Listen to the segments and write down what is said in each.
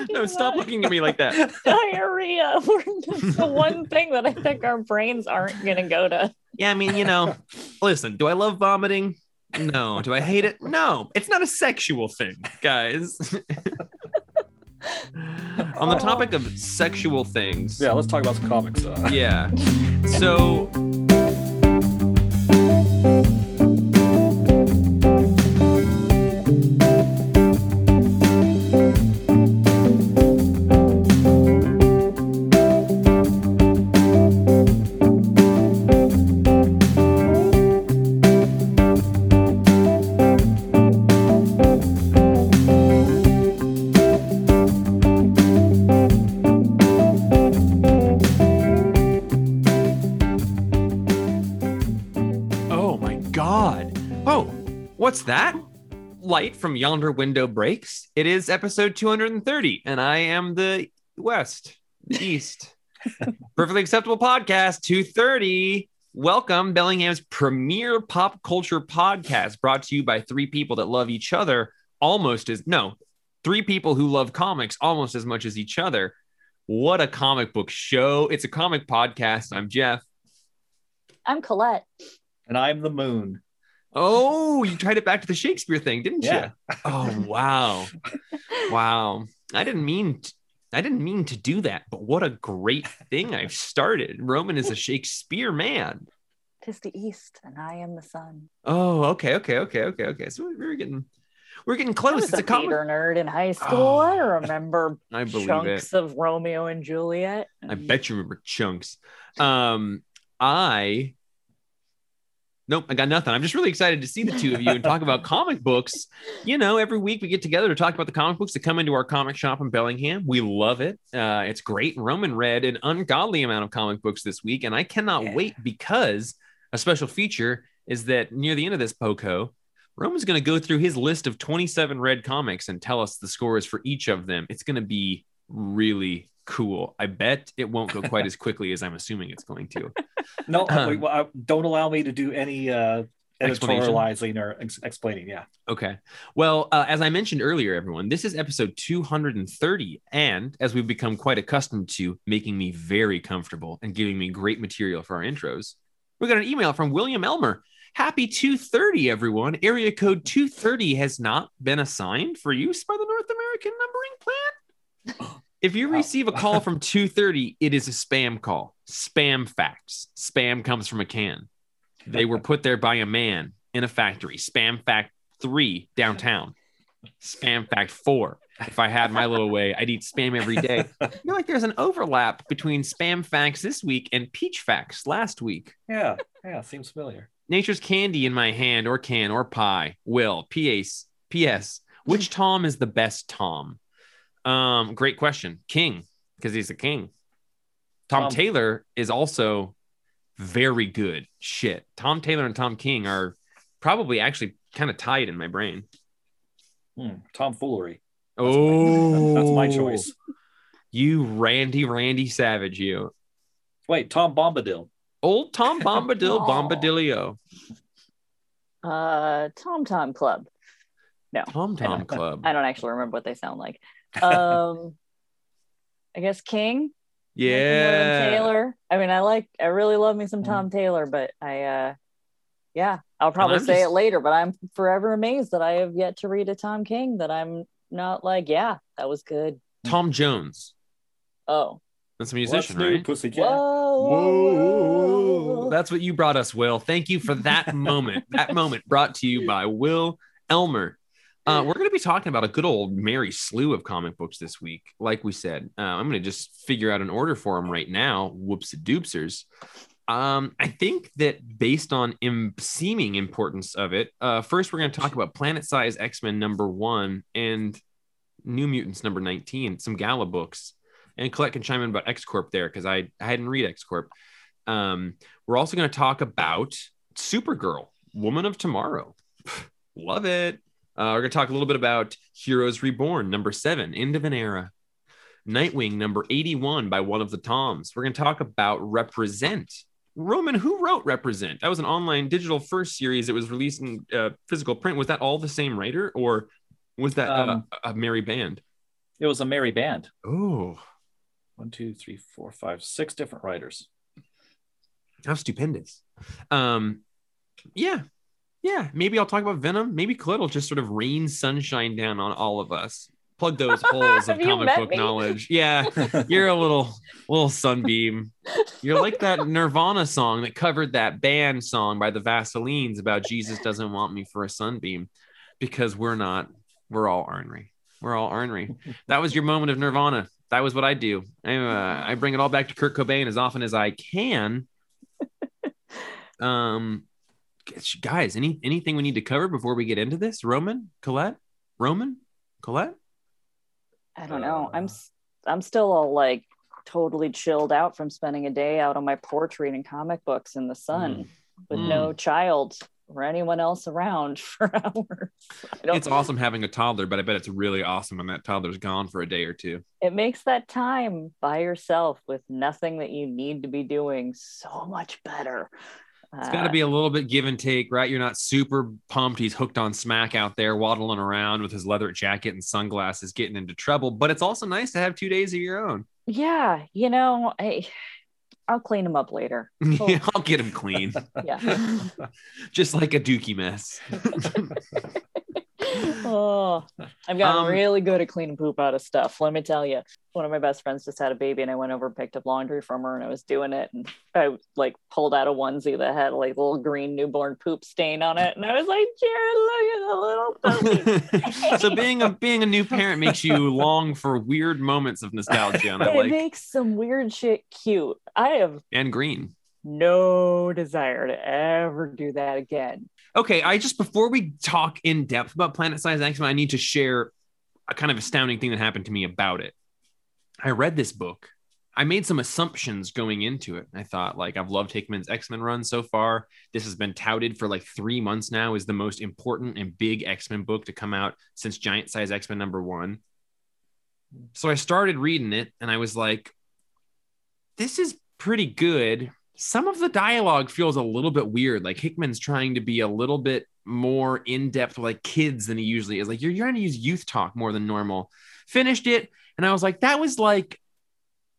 talking No, stop looking at me like that. diarrhea. It's the one thing that I think our brains aren't gonna go to. Yeah, I mean, you know, listen, do I love vomiting? No. Do I hate it? No. It's not a sexual thing, guys. On the topic of sexual things. Yeah, let's talk about some comics. Uh, Yeah. So Light from yonder window breaks. It is episode 230, and I am the West, the East. Perfectly acceptable podcast 230. Welcome, Bellingham's premier pop culture podcast, brought to you by three people that love each other almost as no, three people who love comics almost as much as each other. What a comic book show! It's a comic podcast. I'm Jeff. I'm Colette. and I'm the moon. Oh, you tried it back to the Shakespeare thing, didn't Yeah. you? Oh, wow. wow. I didn't mean t- I didn't mean to do that, but what a great thing I've started. Roman is a Shakespeare man. Tis the east, and I am the sun. Oh, okay, okay, okay, okay, okay. So we're getting we're getting I close. was It's a a comic. theater nerd in high school. Oh, I remember I believe chunks it. of Romeo and Juliet. I bet you remember chunks. Um, I Nope, I got nothing. I'm just really excited to see the two of you and talk about comic books. You know, every week we get together to talk about the comic books that come into our comic shop in Bellingham. We love it. Uh, it's great. Roman read an ungodly amount of comic books this week, and I cannot Yeah. wait because a special feature is that near the end of this POCO, Roman's going to go through his list of 27 read comics and tell us the scores for each of them. It's going to be really cool. I bet it won't go quite as quickly as I'm assuming it's going to. No, Um, wait, well, I- don't allow me to do any uh, editorializing or ex- explaining. Yeah. Okay. Well, uh, as I mentioned earlier, everyone, this is episode 230. And as we've become quite accustomed to making me very comfortable and giving me great material for our intros, we got an email from William Elmer. Happy 230, everyone. Area code 230 has not been assigned for use by the North American numbering plan. If you receive a call from 230, it is a spam call. Spam facts. Spam comes from a can. They were put there by a man in a factory. Spam fact three downtown. Spam fact four. If I had my little way, I'd eat spam every day. I feel like there's an overlap between spam facts this week and peach facts last week. Yeah. Yeah. Seems familiar. Nature's candy in my hand, or can, or pie. Will. P.S. P.S. Which Tom is the best Tom? Um, great question. King, because he's a king. Tom Tom- Taylor is also very good. Shit. Tom Taylor and Tom King are probably actually kind of tied in my brain. Hmm, tomfoolery. oh, That's my choice. You Randy, Randy Savage, you. Wait, Tom Bombadil. Old Tom Bombadil, Aw. Bombadilio. Uh, Tom Tom Club. No, Tom Tom Club. I don't actually remember what they sound like. Um, I guess King. Yeah. Taylor. I mean, I like, I really love me some Mhm. Tom Taylor, but I, uh, yeah, I'll probably say just- it later, but I'm forever amazed that I have yet to read a Tom King that I'm not like, yeah, that was good. Tom Jones. Oh, That's a musician, new, right? Pussycat? whoa, whoa, whoa, whoa. That's what you brought us, Will. Thank you for that moment. That moment brought to you by Will Elmer. Uh, we're going to be talking about a good old merry slew of comic books this week. Like we said, uh, I'm going to just figure out an order for them right now. Whoops doopsers. Um, I think that based on Im- seeming importance of it, uh, first we're going to talk about Planet Size X Men number one and New Mutants number 19, some Gala books. And Colette can chime in about X Corp there because I, I hadn't read X Corp. Um, we're also going to talk about Supergirl, Woman of Tomorrow. Love it. Uh, we're going to talk a little bit about Heroes Reborn, number seven, End of an Era. Nightwing, number 81 by one of the Toms. We're going to talk about Represent. Roman, who wrote Represent? That was an online digital first series. It was released in uh, physical print. Was that all the same writer or was that uh, Um, a merry band? It was a merry band. Oh, One, two, three, four, five, six different writers. how stupendous. Um, yeah, yeah. Maybe I'll talk about Venom. Maybe Colette will just sort of rain sunshine down on all of us. Plug those holes of comic book me? knowledge. Yeah, you're a little little sunbeam. You're like that Nirvana song that covered that band song by the Vaselines about Jesus doesn't want me for a sunbeam because we're not. We're all ornery. We're all ornery. That was your moment of Nirvana. That was what I do. I, uh, I bring it all back to Kurt Cobain as often as I can. Um, guys, any anything we need to cover before we get into this? Roman, Colette, Roman, Colette. I don't know. I'm Uh. s- I'm still all like totally chilled out from spending a day out on my porch reading comic books in the sun with Mm. no child or anyone else around for hours. It's awesome having a toddler, but I bet it's really awesome when that toddler's gone for a day or two. It makes that time by yourself with nothing that you need to be doing so much better. It's uh, got to be a little bit give and take, right? You're not super pumped. He's hooked on smack out there, waddling around with his leather jacket and sunglasses, getting into trouble. But it's also nice to have two days of your own. yeah, you know, I I'll clean him up later. Yeah, I'll get him clean, Yeah. just like a dookie mess. Oh, I've gotten Um, really good at cleaning poop out of stuff. Let me tell you. One of my best friends just had a baby, and I went over and picked up laundry from her, and I was doing it, and I like pulled out a onesie that had like a little green newborn poop stain on it, and I was like, Jared, look at the little so being a being a new parent makes you long for weird moments of nostalgia, and it like makes some weird shit cute. I have and green. no desire to ever do that again. Okay, I just before we talk in depth about Planet Size X Men, I need to share a kind of astounding thing that happened to me about it. I read this book. I made some assumptions going into it. I thought, like, I've loved Hickman's X Men run so far. This has been touted for like three months now as the most important and big X Men book to come out since Giant Size X Men number one. So I started reading it and I was like, this is pretty good. Some of the dialogue feels a little bit weird. Like Hickman's trying to be a little bit more in depth like kids than he usually is. Like you're trying to use youth talk more than normal. Finished it, and I was like, that was like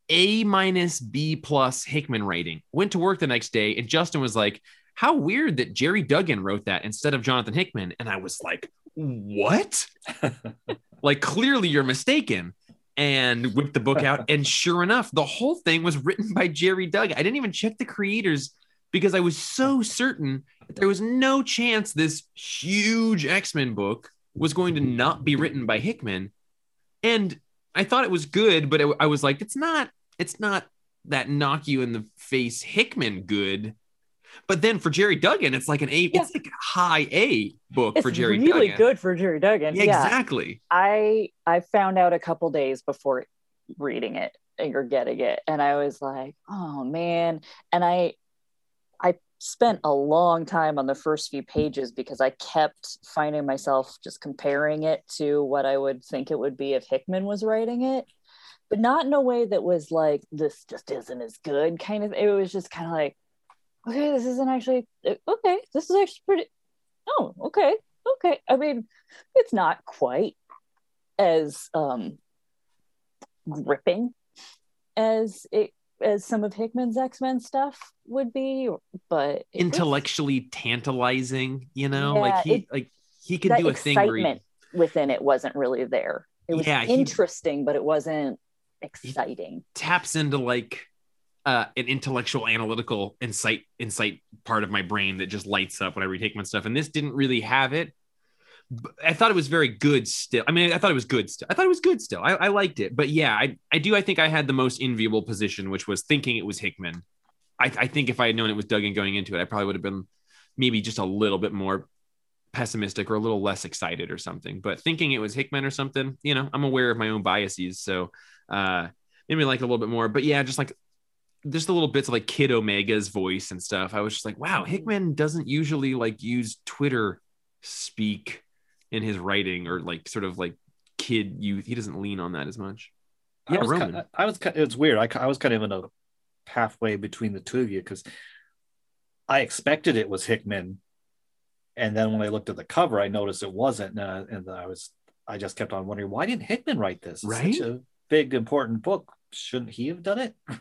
A minus B plus Hickman rating. Went to work the next day, and Justin was like, how weird that Gerry Duggan wrote that instead of Jonathan Hickman. And I was like, what? like clearly you're mistaken and whipped the book out. And sure enough the whole thing was written by Gerry Doug. i didn't even check the creators because i was so certain that there was no chance this huge x-men book was going to not be written by hickman. And i thought it was good but it, i was like it's not it's not that knock you in the face hickman good but then for Gerry Duggan it's like an a Yeah. it's like a high a book It's for Gerry really duggan good for Gerry Duggan. yeah, yeah. exactly I I found out a couple days before reading it or getting it, and I was like, oh man. And I I spent a long time on the first few pages because I kept finding myself just comparing it to what I would think it would be if Hickman was writing it. But not in a way that was like this just isn't as good kind of it was just kind of like okay this isn't actually okay this is actually pretty oh okay okay i mean it's not quite as um gripping as it as some of Hickman's X-Men stuff would be, but was- intellectually tantalizing, you know, Yeah, like he it- like he could do a thing where he, excitement within it wasn't really there. It was Yeah, he- interesting, but it wasn't exciting. taps into like uh, an intellectual analytical insight insight part of my brain that just lights up when I retake my stuff. And this didn't really have it. I thought it was very good still. I mean, I thought it was good still. I thought it was good still. I, I liked it. But yeah, I, I do. I think I had the most enviable position, which was thinking it was Hickman. I, I think if I had known it was Duggan going into it, I probably would have been maybe just a little bit more pessimistic or a little less excited or something. But thinking it was Hickman or something, you know, I'm aware of my own biases. So uh maybe like a little bit more. But yeah, just like just the little bits of like Kid Omega's voice and stuff. I was just like, wow, mm-hmm. Hickman doesn't usually like use Twitter speak in his writing or like sort of like kid youth. He doesn't lean on that as much. Yeah, I was, Roman. ki- I was, ki- it's weird. I, I was kind of in a halfway between the two of you because I expected it was Hickman, and then when I looked at the cover, I noticed it wasn't, and, I- and I was I just kept on wondering why didn't Hickman write this? It's Right? Such a big important book. Shouldn't he have done it?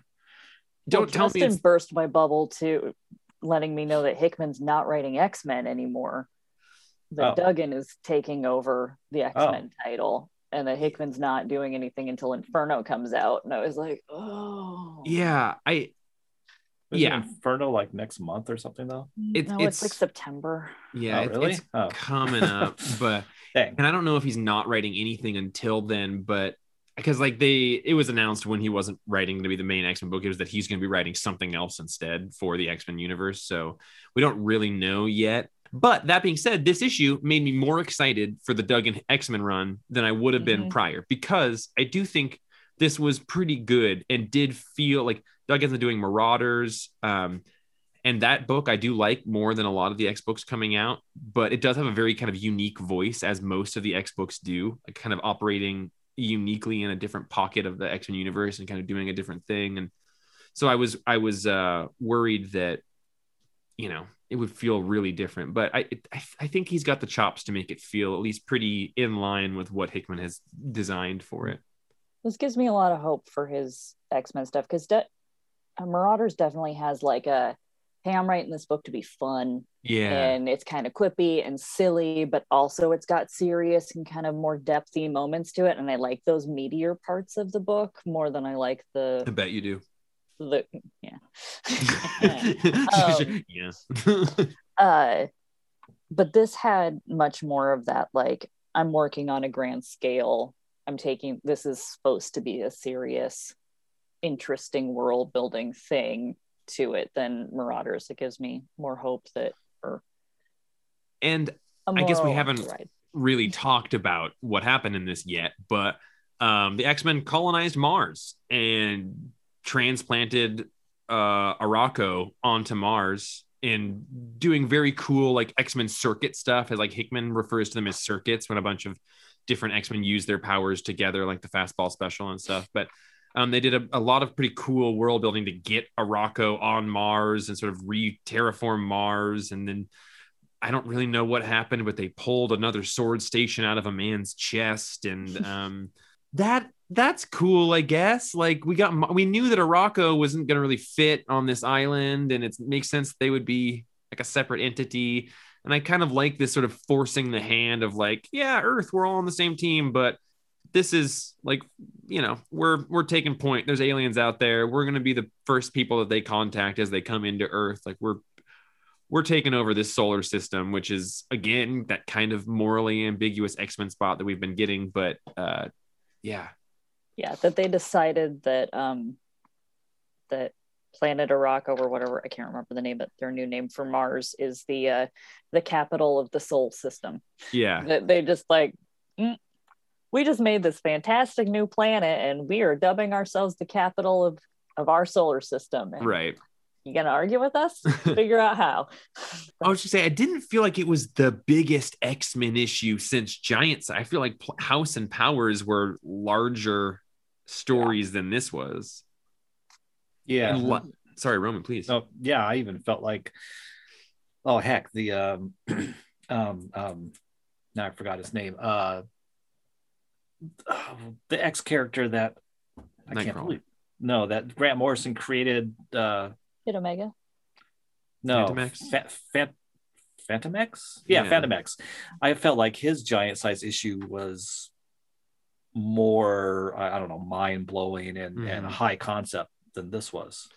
Don't well, tell me Justin it's burst my bubble too, letting me know that Hickman's not writing X Men anymore. That Oh. Duggan is taking over the oh. X Men title, and that Hickman's not doing anything until Inferno comes out. And I was like, oh, yeah. I Isn't Yeah. Inferno like next month or something though. It's- no, it's, like September. yeah. oh, it's- really? it's oh, coming up, but dang. and I don't know if he's not writing anything until then, but because like they it was announced when he wasn't writing to be the main X-Men book, it was that he's gonna be writing something else instead for the X-Men universe. So we don't really know yet. But that being said, this issue made me more excited for the Duggan X-Men run than I would have been Mhm. prior because I do think this was pretty good and did feel like Duggan's been doing Marauders. Um, and that book I do like more than a lot of the X books coming out, but it does have a very kind of unique voice, as most of the X books do, like kind of operating uniquely in a different pocket of the X Men universe and kind of doing a different thing. And so I was I was uh, worried that you know it would feel really different, but I, I I think he's got the chops to make it feel at least pretty in line with what Hickman has designed for it. This gives me a lot of hope for his X Men stuff because de- uh, Marauders definitely has like a hey, I'm writing this book to be fun Yeah, and it's kind of quippy and silly, but also it's got serious and kind of more depthy moments to it. And I like those meteor parts of the book more than I like the. I bet you do. the yeah. Um, yeah. uh but this had much more of that like i'm working on a grand scale i'm taking this is supposed to be a serious interesting world building thing to it than marauders it gives me more hope that or and I guess we haven't- really talked about what happened in this yet, but um, the X Men colonized Mars and transplanted uh, Arakko onto Mars and doing very cool like X Men circuit stuff. As like Hickman refers to them as circuits when a bunch of different X Men use their powers together, like the fastball special and stuff. But um, they did a, a lot of pretty cool world building to get Arakko on Mars and sort of re terraform Mars and then I don't really know what happened, but they pulled another sword station out of a man's chest, and um, that that's cool, I guess. Like we got, we knew that Arakko wasn't going to really fit on this island, and it makes sense they would be like a separate entity. And I kind of like this sort of forcing the hand of like, yeah, Earth, we're all on the same team, but this is like, you know, we're we're taking point. There's aliens out there. We're going to be the first people that they contact as they come into Earth. Like we're we're taking over this solar system, which is again that kind of morally ambiguous X Men spot that we've been getting. But uh, yeah, yeah that they decided that um that planet Arakko or whatever I can't remember the name but their new name for Mars is the uh the capital of the Sol system yeah, that they just like "Mm, we just made this fantastic new planet and we are dubbing ourselves the capital of of our solar system and right. you gonna argue with us figure out how I was just say I didn't feel like it was the biggest X Men issue since Giants. I feel like Pl- House and Powers were larger stories than this was. Yeah. Lo- Sorry, Roman, please. Oh, yeah. I even felt like, oh heck, the um, um, um, now I forgot his name. Uh, the X character that I can't Nightcrawler. believe. No, that Grant Morrison created. Uh, Kid Omega no, Fantomex? Fa- Fa- Fantomex. Yeah, Yeah. Fantomex. I felt like his giant size issue was more, I I don't know, mind blowing and and Mhm. high concept than this was.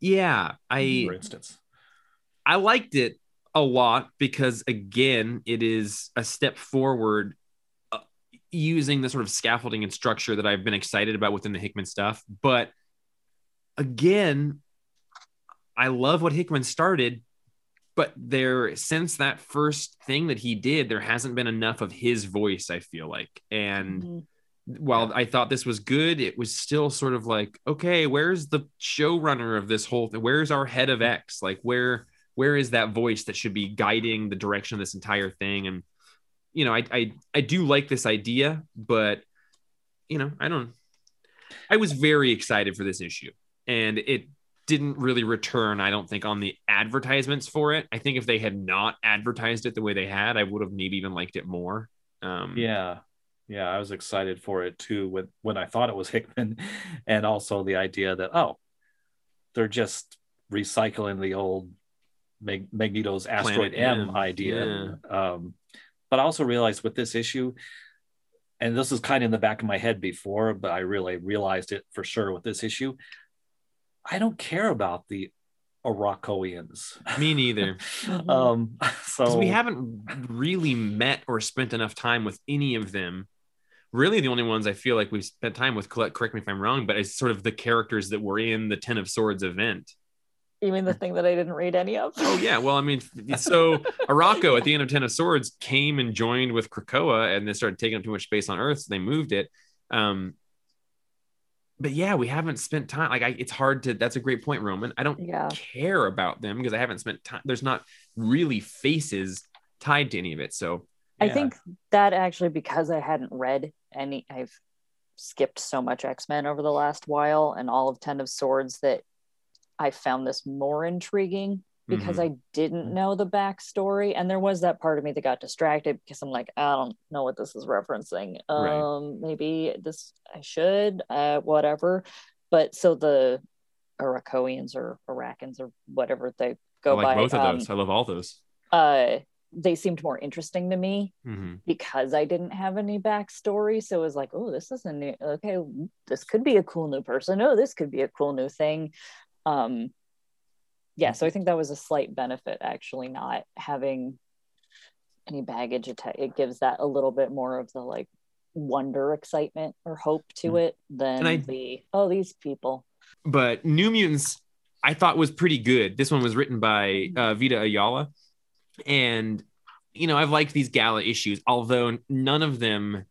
Yeah, I for instance. I liked it a lot because again, it is a step forward using the sort of scaffolding and structure that I've been excited about within the Hickman stuff. But again, I love what Hickman started, but there since that first thing that he did, there hasn't been enough of his voice, I feel like. And Mhm. while I thought this was good, it was still sort of like, okay, where's the showrunner of this whole thing? Where's our head of X? Like, where where is that voice that should be guiding the direction of this entire thing? And you know, I I I do like this idea, but you know, I don't. I was very excited for this issue, and it didn't really return. I don't think on the advertisements for it. I think if they had not advertised it the way they had, I would have maybe even liked it more. Um, Yeah. Yeah, I was excited for it too when when I thought it was Hickman, and also the idea that oh, they're just recycling the old Mag- Magneto's Asteroid Planet M M, idea. Um, but I also realized with this issue, and this is kind of in the back of my head before, but I really realized it for sure with this issue. I don't care about the Arakoians. Me neither. um, so we haven't really met or spent enough time with any of them. Really, the only ones I feel like we've spent time with, correct me if I'm wrong, but it's sort of the characters that were in the Ten of Swords event. You mean the thing that I didn't read any of? Oh yeah, well I mean, so Arakko at the end of Ten of Swords came and joined with Krakoa, and they started taking up too much space on Earth, so they moved it. Um, but yeah, we haven't spent time. Like, I, it's hard to. That's a great point, Roman. I don't Yeah. care about them because I haven't spent time. There's not really faces tied to any of it. So I think that actually because I hadn't read any, I've skipped so much X Men over the last while and all of Ten of Swords that I found this more intriguing because mhm. I didn't know the backstory. And there was that part of me that got distracted because I'm like, I don't know what this is referencing. Right. Um, maybe this I should, uh, whatever. But so the Arakoians or Arakans or whatever they go by. I like by, both of um, those. I love all those. uh, they seemed more interesting to me hmm because I didn't have any backstory. So it was like, oh, this is a new, okay, this could be a cool new person. Oh, this could be a cool new thing. Um, yeah, so I think that was a slight benefit actually not having any baggage. It, it gives that a little bit more of the like wonder, excitement, or hope to Mm. it than I- the, oh, these people. But New Mutants, I thought was pretty good. This one was written by uh, Vita Ayala, and you know I've liked these gala issues, although none of them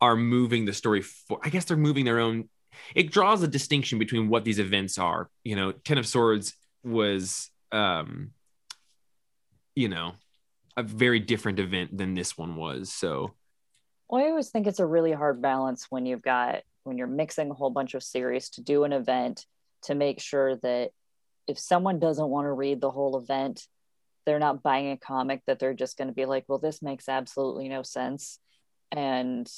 are moving the story. For I guess they're moving their own. It draws a distinction between what these events are. You know, Ten of Swords was, um, you know, a very different event than this one was. So Well, I always think it's a really hard balance when you've got when you're mixing a whole bunch of series to do an event to make sure that if someone doesn't want to read the whole event, they're not buying a comic that they're just going to be like, well, this makes absolutely no sense. And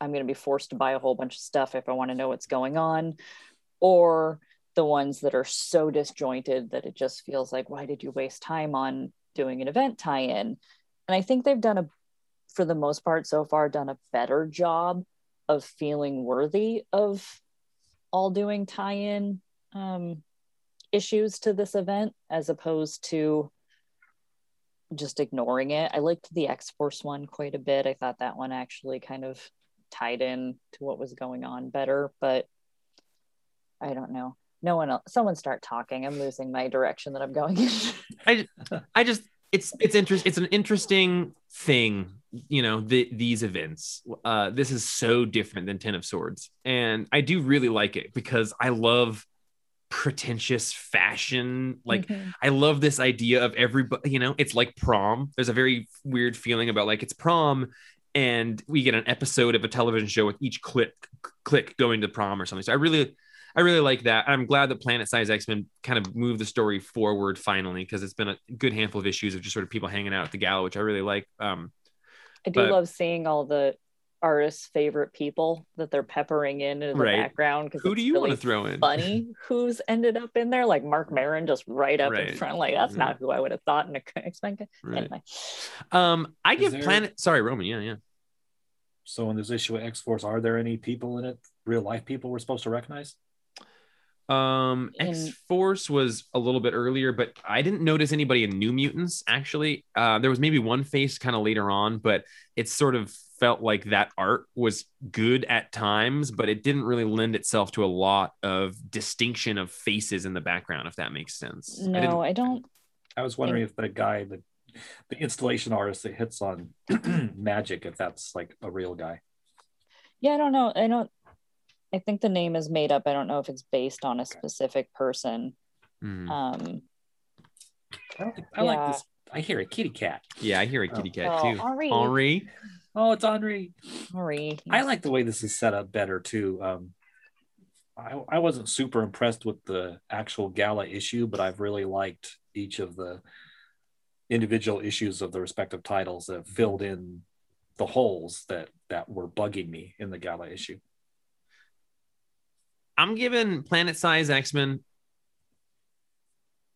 I'm going to be forced to buy a whole bunch of stuff if I want to know what's going on. Or the ones that are so disjointed that it just feels like, why did you waste time on doing an event tie in? And I think they've done a for the most part so far done a better job of feeling worthy of all doing tie-in um, issues to this event as opposed to just ignoring it. I liked the X-Force one quite a bit. I thought that one actually kind of tied in to what was going on better, but I don't know. No one else, someone start talking. I'm losing my direction that I'm going in. I, I just it's it's interest it's an interesting thing you know the, these events uh this is so different than ten of swords and i do really like it because i love pretentious fashion like Mhm. i love this idea of everybody you know it's like prom there's a very weird feeling about like it's prom and we get an episode of a television show with each click click going to prom or something so i really I really like that. I'm glad that Planet Size X Men kind of moved the story forward finally because it's been a good handful of issues of just sort of people hanging out at the gala, which I really like. Um, I do But- love seeing all the artists' favorite people that they're peppering in in the Right. background. Because who do you really want to throw in? funny who's ended up in there? Like Marc Maron just right up Right. in front. Like that's Yeah. not who I would have thought in a X Men. Right. Anyway, Um, I Is give there- Planet. Sorry, Roman. Yeah, yeah. So in this issue of X Force, are there any people in it, real life people we're supposed to recognize? Um, In- X Force was a little bit earlier, but I didn't notice anybody in New Mutants. Actually, uh, there was maybe one face kind of later on, but it sort of felt like that art was good at times, but it didn't really lend itself to a lot of distinction of faces in the background, if that makes sense. I no, I don't. I was wondering if the guy, the the installation artist that hits on magic, if that's like a real guy. Yeah, I don't know. I don't. I think the name is made up. I don't know if it's based on a specific person. Mhm. Um, I, don't think, I Yeah. like this. I hear a kitty cat. yeah, I hear a kitty cat oh, too. Henri. Henri. Oh, it's Henri. Henri. I like the way this is set up better too. Um, I, I wasn't super impressed with the actual gala issue, but I've really liked each of the individual issues of the respective titles that filled in the holes that that were bugging me in the gala issue. I'm giving Planet Size X Men.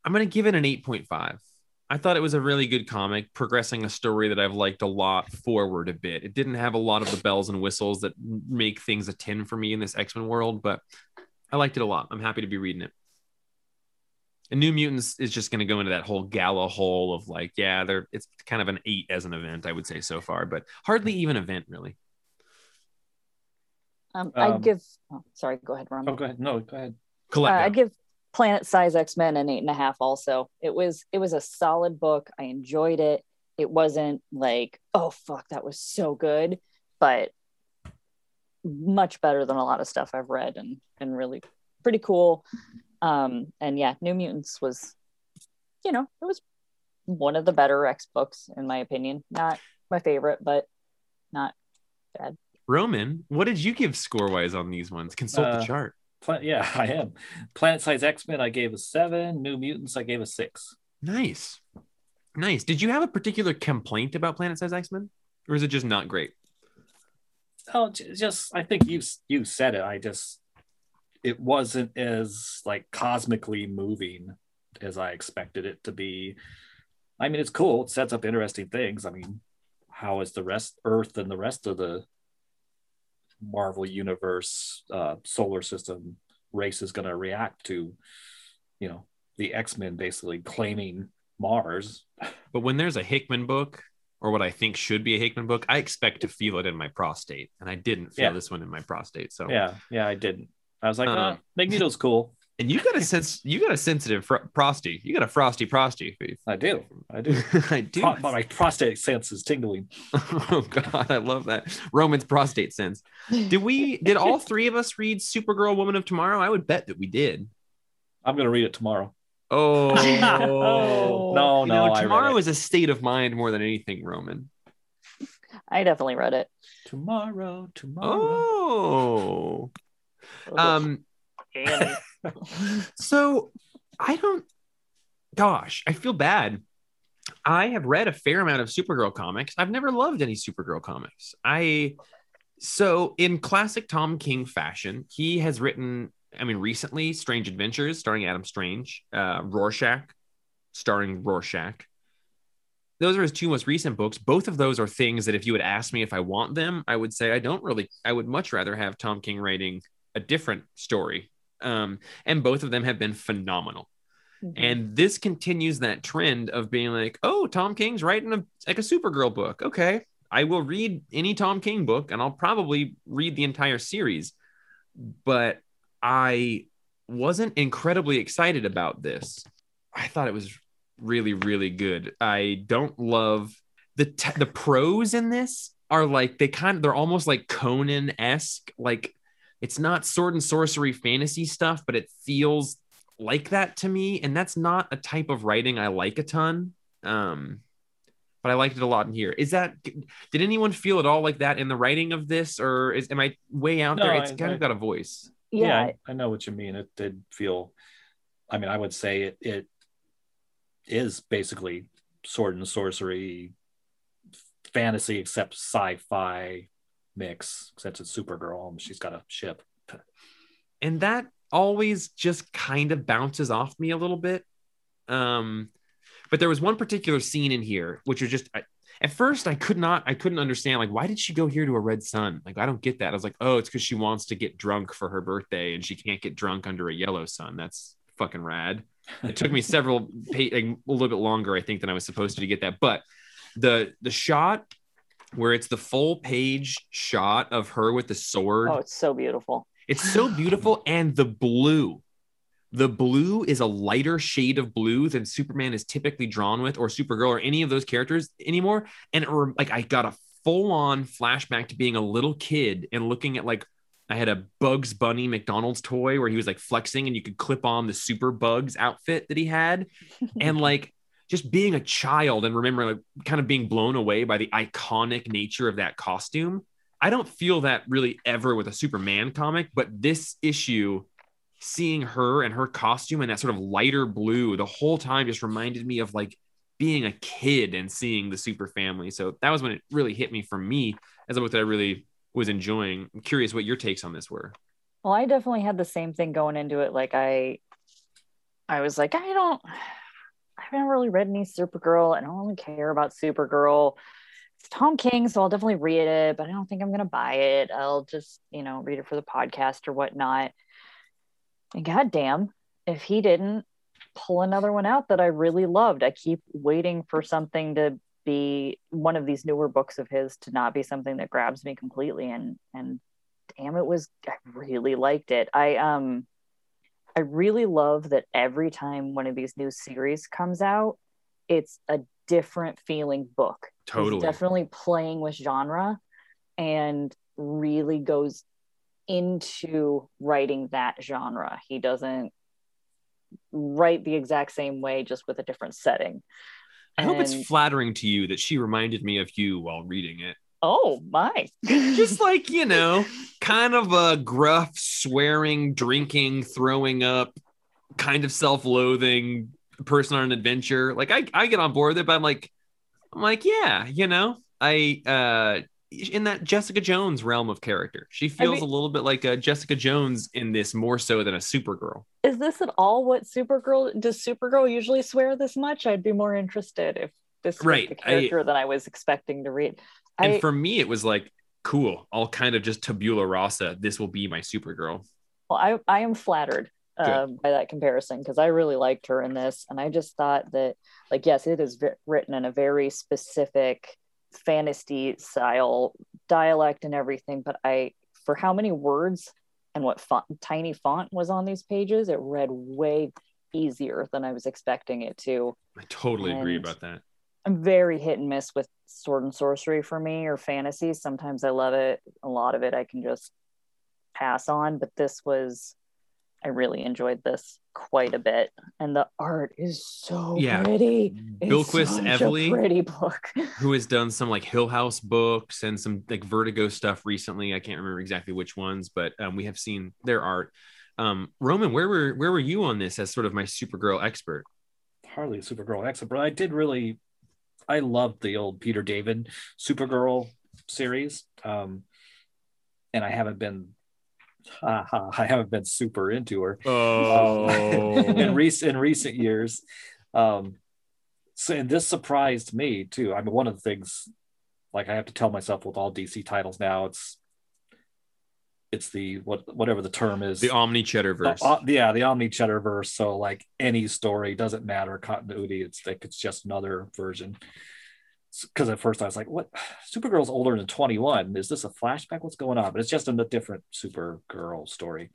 I'm going to give it an 8.5. I thought it was a really good comic, progressing a story that I've liked a lot forward a bit. It didn't have a lot of the bells and whistles that make things a 10 for me in this X Men world, but I liked it a lot. I'm happy to be reading it. And New Mutants is just going to go into that whole gala hole of like, yeah, they're it's kind of an eight as an event, I would say so far, but hardly even event really. Um, I'd Um, give. Oh, sorry, go ahead, Ron. Oh, go ahead. No, go ahead. Uh, I'd give Planet Size X Men an eight and a half. Also, it was it was a solid book. I enjoyed it. It wasn't like oh fuck that was so good, but much better than a lot of stuff I've read and and really pretty cool. Um, and yeah, New Mutants was, you know, it was one of the better X books in my opinion. Not my favorite, but not bad. Roman, what did you give score wise on these ones? Consult the Uh, chart. Pla- yeah, I am. Planet Size X Men, I gave a seven. New Mutants, I gave a six. Nice. Nice. Did you have a particular complaint about Planet Size X Men? Or is it just not great? Oh, just I think you you said it. I just it wasn't as like cosmically moving as I expected it to be. I mean, it's cool. It sets up interesting things. I mean, how is the rest Earth and the rest of the Marvel universe, uh, solar system race is going to react to, you know, the X Men basically claiming Mars. But when there's a Hickman book, or what I think should be a Hickman book, I expect to feel it in my prostate. And I didn't feel Yeah. this one in my prostate. So Yeah, yeah, I didn't. I was like, Uh, oh, Magneto's cool. and you got a sense you got a sensitive fr- prosty. You got a frosty prosty. I do. I do. I do. Pro- my prostate sense is tingling. oh god, I love that. Roman's prostate sense. Did we did all three of us read Supergirl Woman of Tomorrow? I would bet that we did. I'm gonna read it tomorrow. Oh no, You no, know, tomorrow is a state of mind more than anything, Roman. I definitely read it. tomorrow, tomorrow. Oh. Um so I don't gosh, I feel bad. I have read a fair amount of Supergirl comics. I've never loved any Supergirl comics. I so in classic Tom King fashion, he has written, I mean, recently Strange Adventures starring Adam Strange, uh, Rorschach starring Rorschach. Those are his two most recent books. Both of those are things that if you would ask me if I want them, I would say I don't really. I would much rather have Tom King writing a different story. Um, and both of them have been phenomenal. Mhm. And this continues that trend of being like, oh, Tom King's writing a like a Supergirl book. Okay, I will read any Tom King book, and I'll probably read the entire series. But I wasn't incredibly excited about this. I thought it was really, really good. I don't love the t- the pros in this are like they kind of they're almost like Conan esque. Like it's not sword and sorcery fantasy stuff, but it feels like that to me and that's not a type of writing i like a ton um but i liked it a lot in here is that did anyone feel at all like that in the writing of this or is am i way out No, there it's I- kind I- of got a voice yeah, I, I know what you mean. It did feel. I mean, I would say it it is basically sword and sorcery, fantasy except sci-fi mix. Except it's Supergirl and she's got a ship. and that always just kind of bounces off me a little bit. Um but there was one particular scene in here which was just I, at first i could not i couldn't understand like why did she go here to a red sun? Like i don't get that. I was like oh it's because she wants to get drunk for her birthday and she can't get drunk under a yellow sun. That's fucking rad. It took me several like, a little bit longer i think than i was supposed to to get that. But the the shot where it's the full page shot of her with the sword oh, it's so beautiful. it's so beautiful. And the blue, the blue is a lighter shade of blue than Superman is typically drawn with, or Supergirl, or any of those characters anymore. And it, like I got a full on flashback to being a little kid and looking at like I had a Bugs Bunny McDonald's toy where he was like flexing and you could clip on the Super Bugs outfit that he had. and like just being a child and remembering like kind of being blown away by the iconic nature of that costume. I don't feel that really ever with a Superman comic, but this issue, seeing her and her costume and that sort of lighter blue the whole time just reminded me of like being a kid and seeing the super family. So that was when it really hit me for me as a book that I really was enjoying. I'm curious what your takes on this were. Well, I definitely had the same thing going into it. Like I, I was like, I don't, haven't really read any Supergirl. I don't really care about Supergirl. It's Tom King, so I'll definitely read it, but I don't think I'm gonna buy it. I'll just, you know, read it for the podcast or whatnot. And goddamn, if he didn't pull another one out that I really loved, I keep waiting for something to be one of these newer books of his to not be something that grabs me completely. And and damn, it was I really liked it. I um I really love that every time one of these new series comes out, it's a different feeling book. Totally. He's definitely playing with genre and really goes into writing that genre. He doesn't write the exact same way, just with a different setting. I hope it's flattering to you that she reminded me of you while reading it. Oh my. Just like, you know, kind of a gruff, swearing, drinking, throwing up, kind of self-loathing person on an adventure. Like I, I get on board with it, but I'm like, I'm like, yeah, you know, I uh in that Jessica Jones realm of character. She feels mean- a little bit like a Jessica Jones in this more so than a Supergirl. Is this at all what Supergirl does Supergirl usually swear this much? I'd be more interested if this was Right, the I- character that I was expecting to read. And I, for me, it was like, cool. I'll kind of just tabula rasa. This will be my Supergirl. well, I, I am flattered uh, by that comparison because I really liked her in this. And I just thought that, like, yes, it is vi- written in a very specific fantasy style dialect and everything. But I, for how many words and what font, tiny font was on these pages, it read way easier than I was expecting it to. I totally agree about that. I'm very hit and miss with sword and sorcery for me or fantasy. Sometimes I love it. A lot of it I can just pass on, but this was I really enjoyed this quite a bit. And the art is so Yeah. pretty. Bilquis such Evely. a pretty book. who has done some like Hill House books and some like Vertigo stuff recently. I can't remember exactly which ones, but um, we have seen their art. Um, Roman, where were where were you on this as sort of my Supergirl expert? hardly a Supergirl expert, but I did really, I loved the old Peter David Supergirl series, um, and I haven't been, ha, ha, I haven't been super into her Oh, in recent in recent years. Um, so and this surprised me too. I mean, one of the things, like I have to tell myself with all DC titles now, it's it's the what whatever the term is the Omni Cheddarverse. uh, uh, yeah, the Omni Cheddarverse. So like any story doesn't matter continuity. It's like it's just another version. Because at first I was like, "What? Supergirl's older than 21. Is this a flashback? What's going on?" But it's just a different Supergirl story.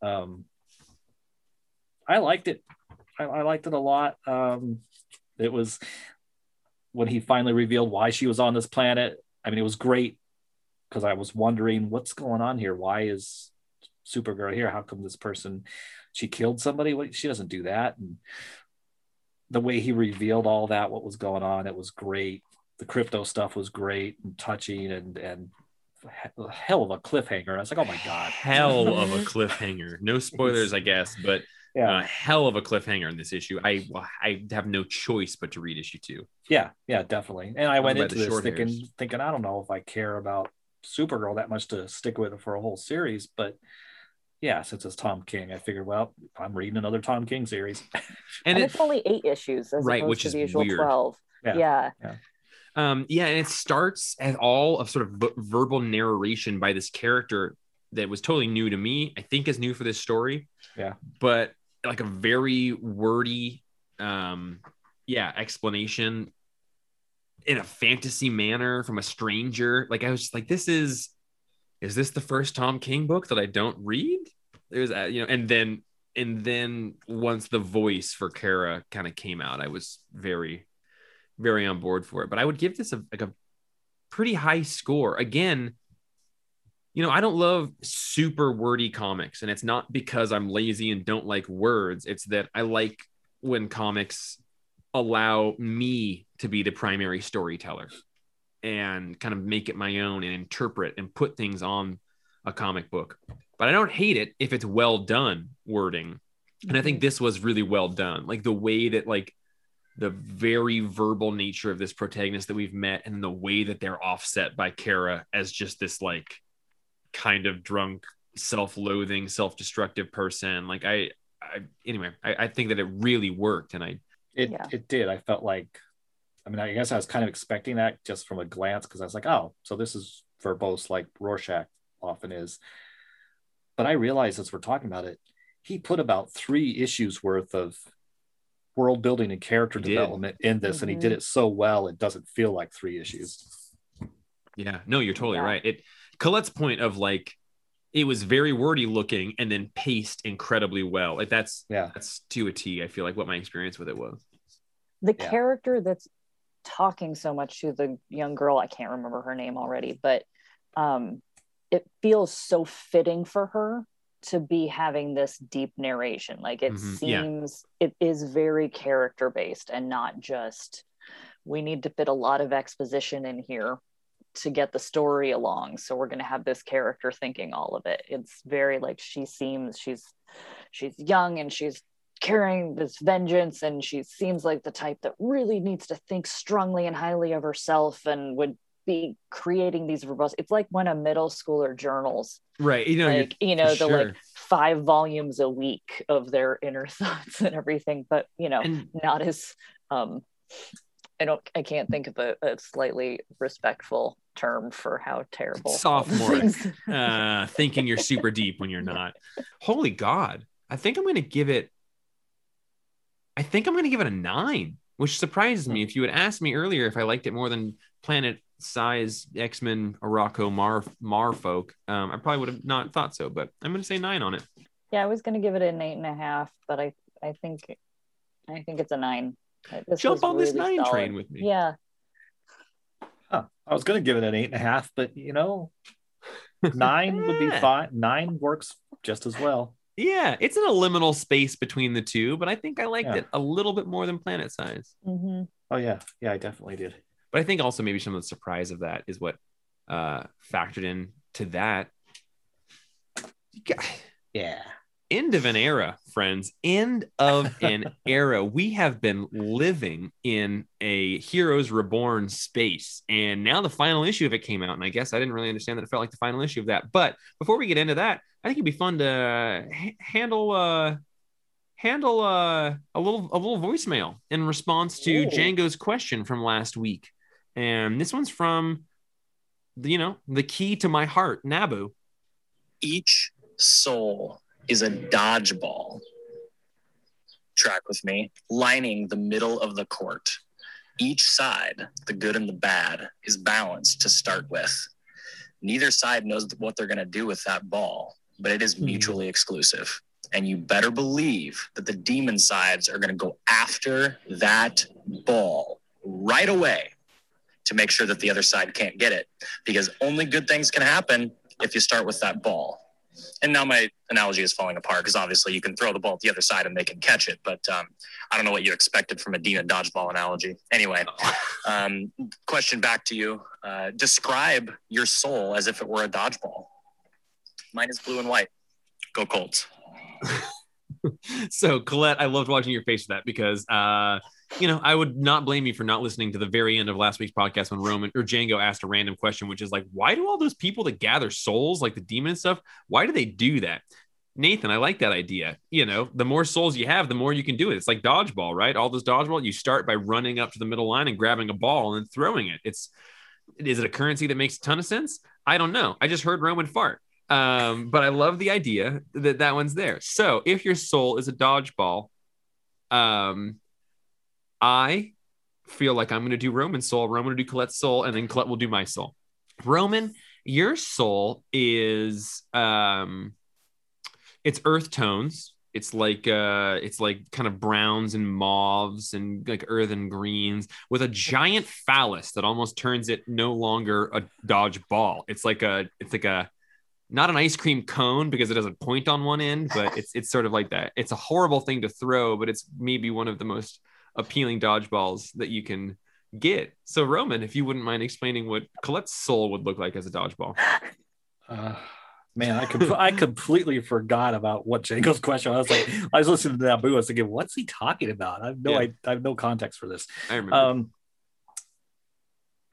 Um, I liked it. I, I liked it a lot. Um, it was when he finally revealed why she was on this planet. I mean, it was great because I was wondering what's going on here. Why is Supergirl here? How come this person she killed somebody? What she doesn't do that. And the way he revealed all that, what was going on, it was great. The Krypto stuff was great and touching and and hell of a cliffhanger. I was like, oh my god, hell of a cliffhanger. No spoilers, I guess, but yeah, uh, hell of a cliffhanger in this issue. I I have no choice but to read issue two. yeah, yeah, definitely. And I went into this thinking hairs. thinking I don't know if I care about Supergirl that much to stick with it for a whole series, but yeah, since it's Tom King, I figured, well, I'm reading another Tom King series. And And, it, it's only eight issues as Right, opposed which to is the usual weird. 12. Yeah. yeah. Um, yeah, and it starts as all of sort of v- verbal narration by this character that was totally new to me. I think is new for this story. Yeah. but like a very wordy, um, yeah, explanation in a fantasy manner from a stranger. Like I was just like, this is, is this the first Tom King book that I don't read? There's, uh, you know, and then and then once the voice for Kara kind of came out, I was very very on board for it. But I would give this a like a pretty high score. Again, you know, I don't love super wordy comics, and it's not because I'm lazy and don't like words. It's that I like when comics allow me to be the primary storyteller and kind of make it my own and interpret and put things on a comic book. But I don't hate it if it's well done wording. And I think mhm. this was really well done. Like the way that like the very verbal nature of this protagonist that we've met and the way that they're offset by Kara as just this like kind of drunk, self-loathing, self-destructive person. Like I, I anyway, I, I think that it really worked, and I It Yeah. it did. I felt like, I mean, I guess I was kind of expecting that just from a glance because I was like, oh, so this is verbose like Rorschach often is. But I realized as we're talking about it, he put about three issues worth of world building and character He did. development in this, and he did mm-hmm. it so well it doesn't feel like three issues. Yeah, no, you're totally Yeah. right. It Colette's point of like it was very wordy looking and then paced incredibly well. Like that's Yeah. that's to a T. I feel like what my experience with it was. The Yeah. character that's talking so much to the young girl i can't remember her name already but um it feels so fitting for her to be having this deep narration like it Mhm, yeah. seems it is very character based and not just we need to fit a lot of exposition in here to get the story along so we're going to have this character thinking all of it it's very like she seems she's she's young and she's carrying this vengeance and she seems like the type that really needs to think strongly and highly of herself and would be creating these robust it's like when a middle schooler journals Right. You know, like you know the like five volumes a week of their inner thoughts and everything but you know and not as um i don't i can't think of a, a slightly respectful term for how terrible Sophomoric. uh thinking you're super deep when you're not. Holy God. I think I'm gonna give it I think I'm gonna give it a nine, which surprises me. If you had asked me earlier if I liked it more than Planet Size X-Men Arakko Mar Marfolk, um, I probably would have not thought so, but I'm gonna say nine on it. yeah i was going to give it an eight and a half but i i think i think it's a nine This Jump was on this nine solid. train with me. yeah Huh. I was going to give it an eight and a half, but you know, nine would be fine. Nine works just as well. Yeah, it's in a liminal space between the two, but I think I liked Yeah. it a little bit more than Planet Size. hmm Oh yeah, yeah, I definitely did. But I think also maybe some of the surprise of that is what uh factored in to that. Yeah. End of an era, friends. End of an era. We have been living in a Heroes Reborn space. And now the final issue of it came out. And I guess I didn't really understand that it felt like the final issue of that. But before we get into that, I think it'd be fun to h- handle uh handle uh, a little a little voicemail in response to Ooh. Django's question from last week. And this one's from the, you know, the key to my heart, Nabu. each soul is a dodgeball. Track with me, lining the middle of the court. Each side, the good and the bad, is balanced to start with. Neither side knows what they're going to do with that ball, but it is Hmm. mutually exclusive. And you better believe that the demon sides are going to go after that ball right away to make sure that the other side can't get it. Because only good things can happen if you start with that ball. And now my analogy is falling apart because obviously you can throw the ball at the other side and they can catch it. But um, I don't know what you expected from a demon dodgeball analogy. Anyway, um, question back to you. Uh, describe your soul as if it were a dodgeball. Mine is blue and white. Go Colts. so Colette, I loved watching your face for that because uh, you know, I would not blame you for not listening to the very end of last week's podcast when Roman or Django asked a random question, which is like, why do all those people that gather souls, like the demon and stuff, why do they do that? Nathan, I like that idea. You know, the more souls you have, the more you can do it. It's like dodgeball, right? All those dodgeball, you start by running up to the middle line and grabbing a ball and then throwing it. It's is it a currency that makes a ton of sense? I don't know. I just heard Roman fart. Um, but I love the idea that that one's there. So if your soul is a dodgeball, um, I feel like I'm going to do Roman's soul. Roman will do Colette's soul, and then Colette will do my soul. Roman, your soul is um, it's earth tones. It's like uh, it's like kind of browns and mauves and like earthen greens with a giant phallus that almost turns it no longer a dodge ball. It's like a it's like a not an ice cream cone because it doesn't point on one end, but it's it's sort of like that. It's a horrible thing to throw, but it's maybe one of the most appealing dodgeballs that you can get. So Roman, if you wouldn't mind explaining what Colette's soul would look like as a dodgeball. Uh, Man, I com- I completely forgot about what Django's question. I was like, I was listening to that boo. I was thinking, what's he talking about? I have no, Yeah. I, I have no context for this. I remember. Um,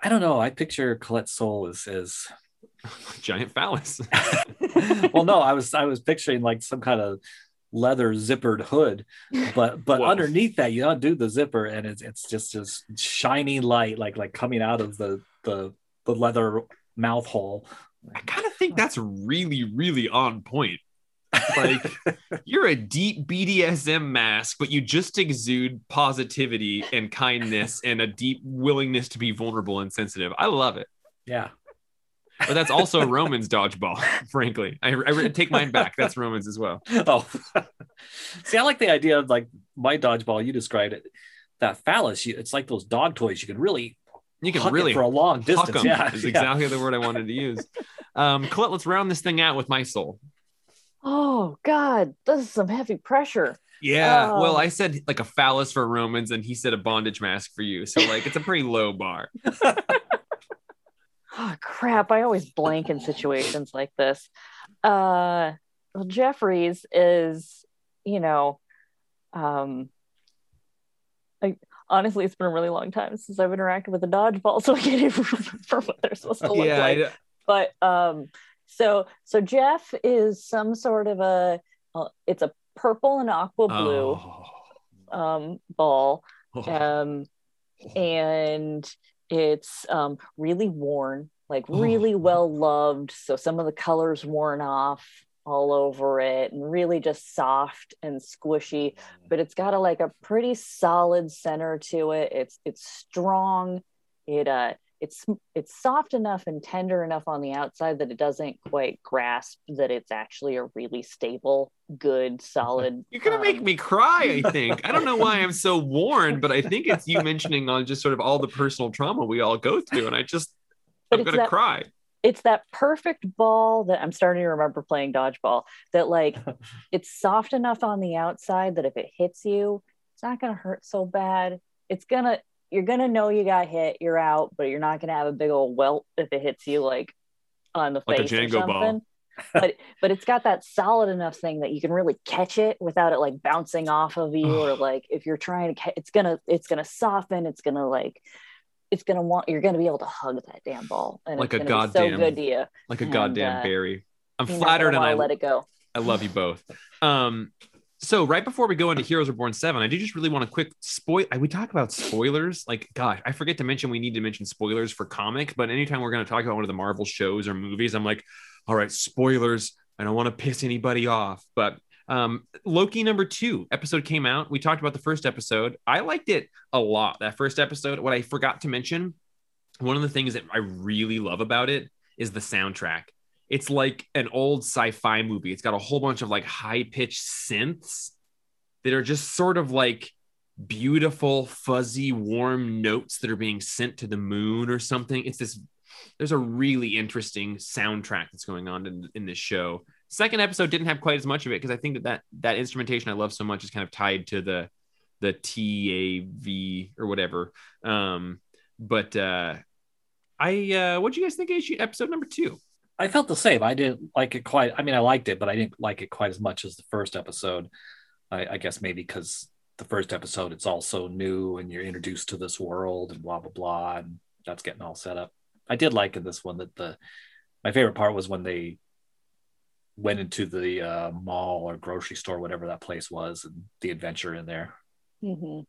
I don't know. I picture Colette's soul as as Giant phallus. well, no, I was I was picturing like some kind of leather zippered hood, but but Whoa. underneath that you undo the zipper and it's it's just this shiny light like like coming out of the the the leather mouth hole. I kind of think that's really, really on point. Like you're a deep BDSM mask, but you just exude positivity and kindness and a deep willingness to be vulnerable and sensitive. I love it. Yeah. But that's also Roman's dodgeball, frankly. I, I take mine back. That's Roman's as well. Oh, see, I like the idea of like my dodgeball. You described it. That phallus, you, it's like those dog toys. You can really You can really for a long huck distance. 'em Yeah, is yeah. exactly the word I wanted to use. Um, Colette, let's round this thing out with my soul. Oh God, this is some heavy pressure. Yeah. Oh. Well, I said like a phallus for Romans, and he said a bondage mask for you. So like it's a pretty low bar. Oh crap, I always blank in situations like this. Uh well, Jeffries is, you know, um I honestly it's been a really long time since I've interacted with a dodgeball, so I can't even remember what they're supposed to look yeah. like. But um so so Jeff is some sort of a uh, it's a purple and aqua blue Oh. um ball Oh. um and it's um really worn like Oh. really well loved. So some of the colors worn off all over it and really just soft and squishy but it's got a like a pretty solid center to it. It's it's strong. It uh it's it's soft enough and tender enough on the outside that it doesn't quite grasp that it's actually a really stable good solid You're gonna make um, me cry. I think. I don't know why I'm so worn, but I think it's you mentioning on just sort of all the personal trauma we all go through, and I just But I'm gonna that- cry. it's that perfect ball that I'm starting to remember playing dodgeball that like it's soft enough on the outside that if it hits you, it's not gonna hurt so bad. It's gonna you're gonna know you got hit, you're out, but you're not gonna have a big old welt if it hits you like on the Like a face or something. ball. but but it's got that solid enough thing that you can really catch it without it like bouncing off of you or like if you're trying to ca- it's gonna it's gonna soften it's gonna like it's gonna want you're gonna be able to hug that damn ball and Like it's a be so good to you Like a And, goddamn uh, berry. I'm flattered and I let it go I love you both. Um, so right before we go into Heroes Reborn Seven, I do just really want to quick spoil. We talk about spoilers. Like, gosh, I forget to mention we need to mention spoilers for comic. But anytime we're going to talk about one of the Marvel shows or movies, I'm like, all right, spoilers. I don't want to piss anybody off. But um, Loki number two episode came out. We talked about the first episode. I liked it a lot. That first episode. What I forgot to mention, one of the things that I really love about it is the soundtrack it's like an old sci-fi movie. It's got a whole bunch of like high-pitched synths that are just sort of like beautiful, fuzzy, warm notes that are being sent to the moon or something. It's this there's a really interesting soundtrack that's going on in, in this show. Second episode didn't have quite as much of it because I think that, that that instrumentation I love so much is kind of tied to the the TVA or whatever. Um, but uh I uh what do you guys think of episode number two? I felt the same. I didn't like it quite. I mean, I liked it, but I didn't like it quite as much as the first episode. I, I guess maybe because the first episode it's all so new and you're introduced to this world and blah blah blah, and that's getting all set up. I did like in this one that the my favorite part was when they went into the uh, mall or grocery store, whatever that place was, and the adventure in there. hmm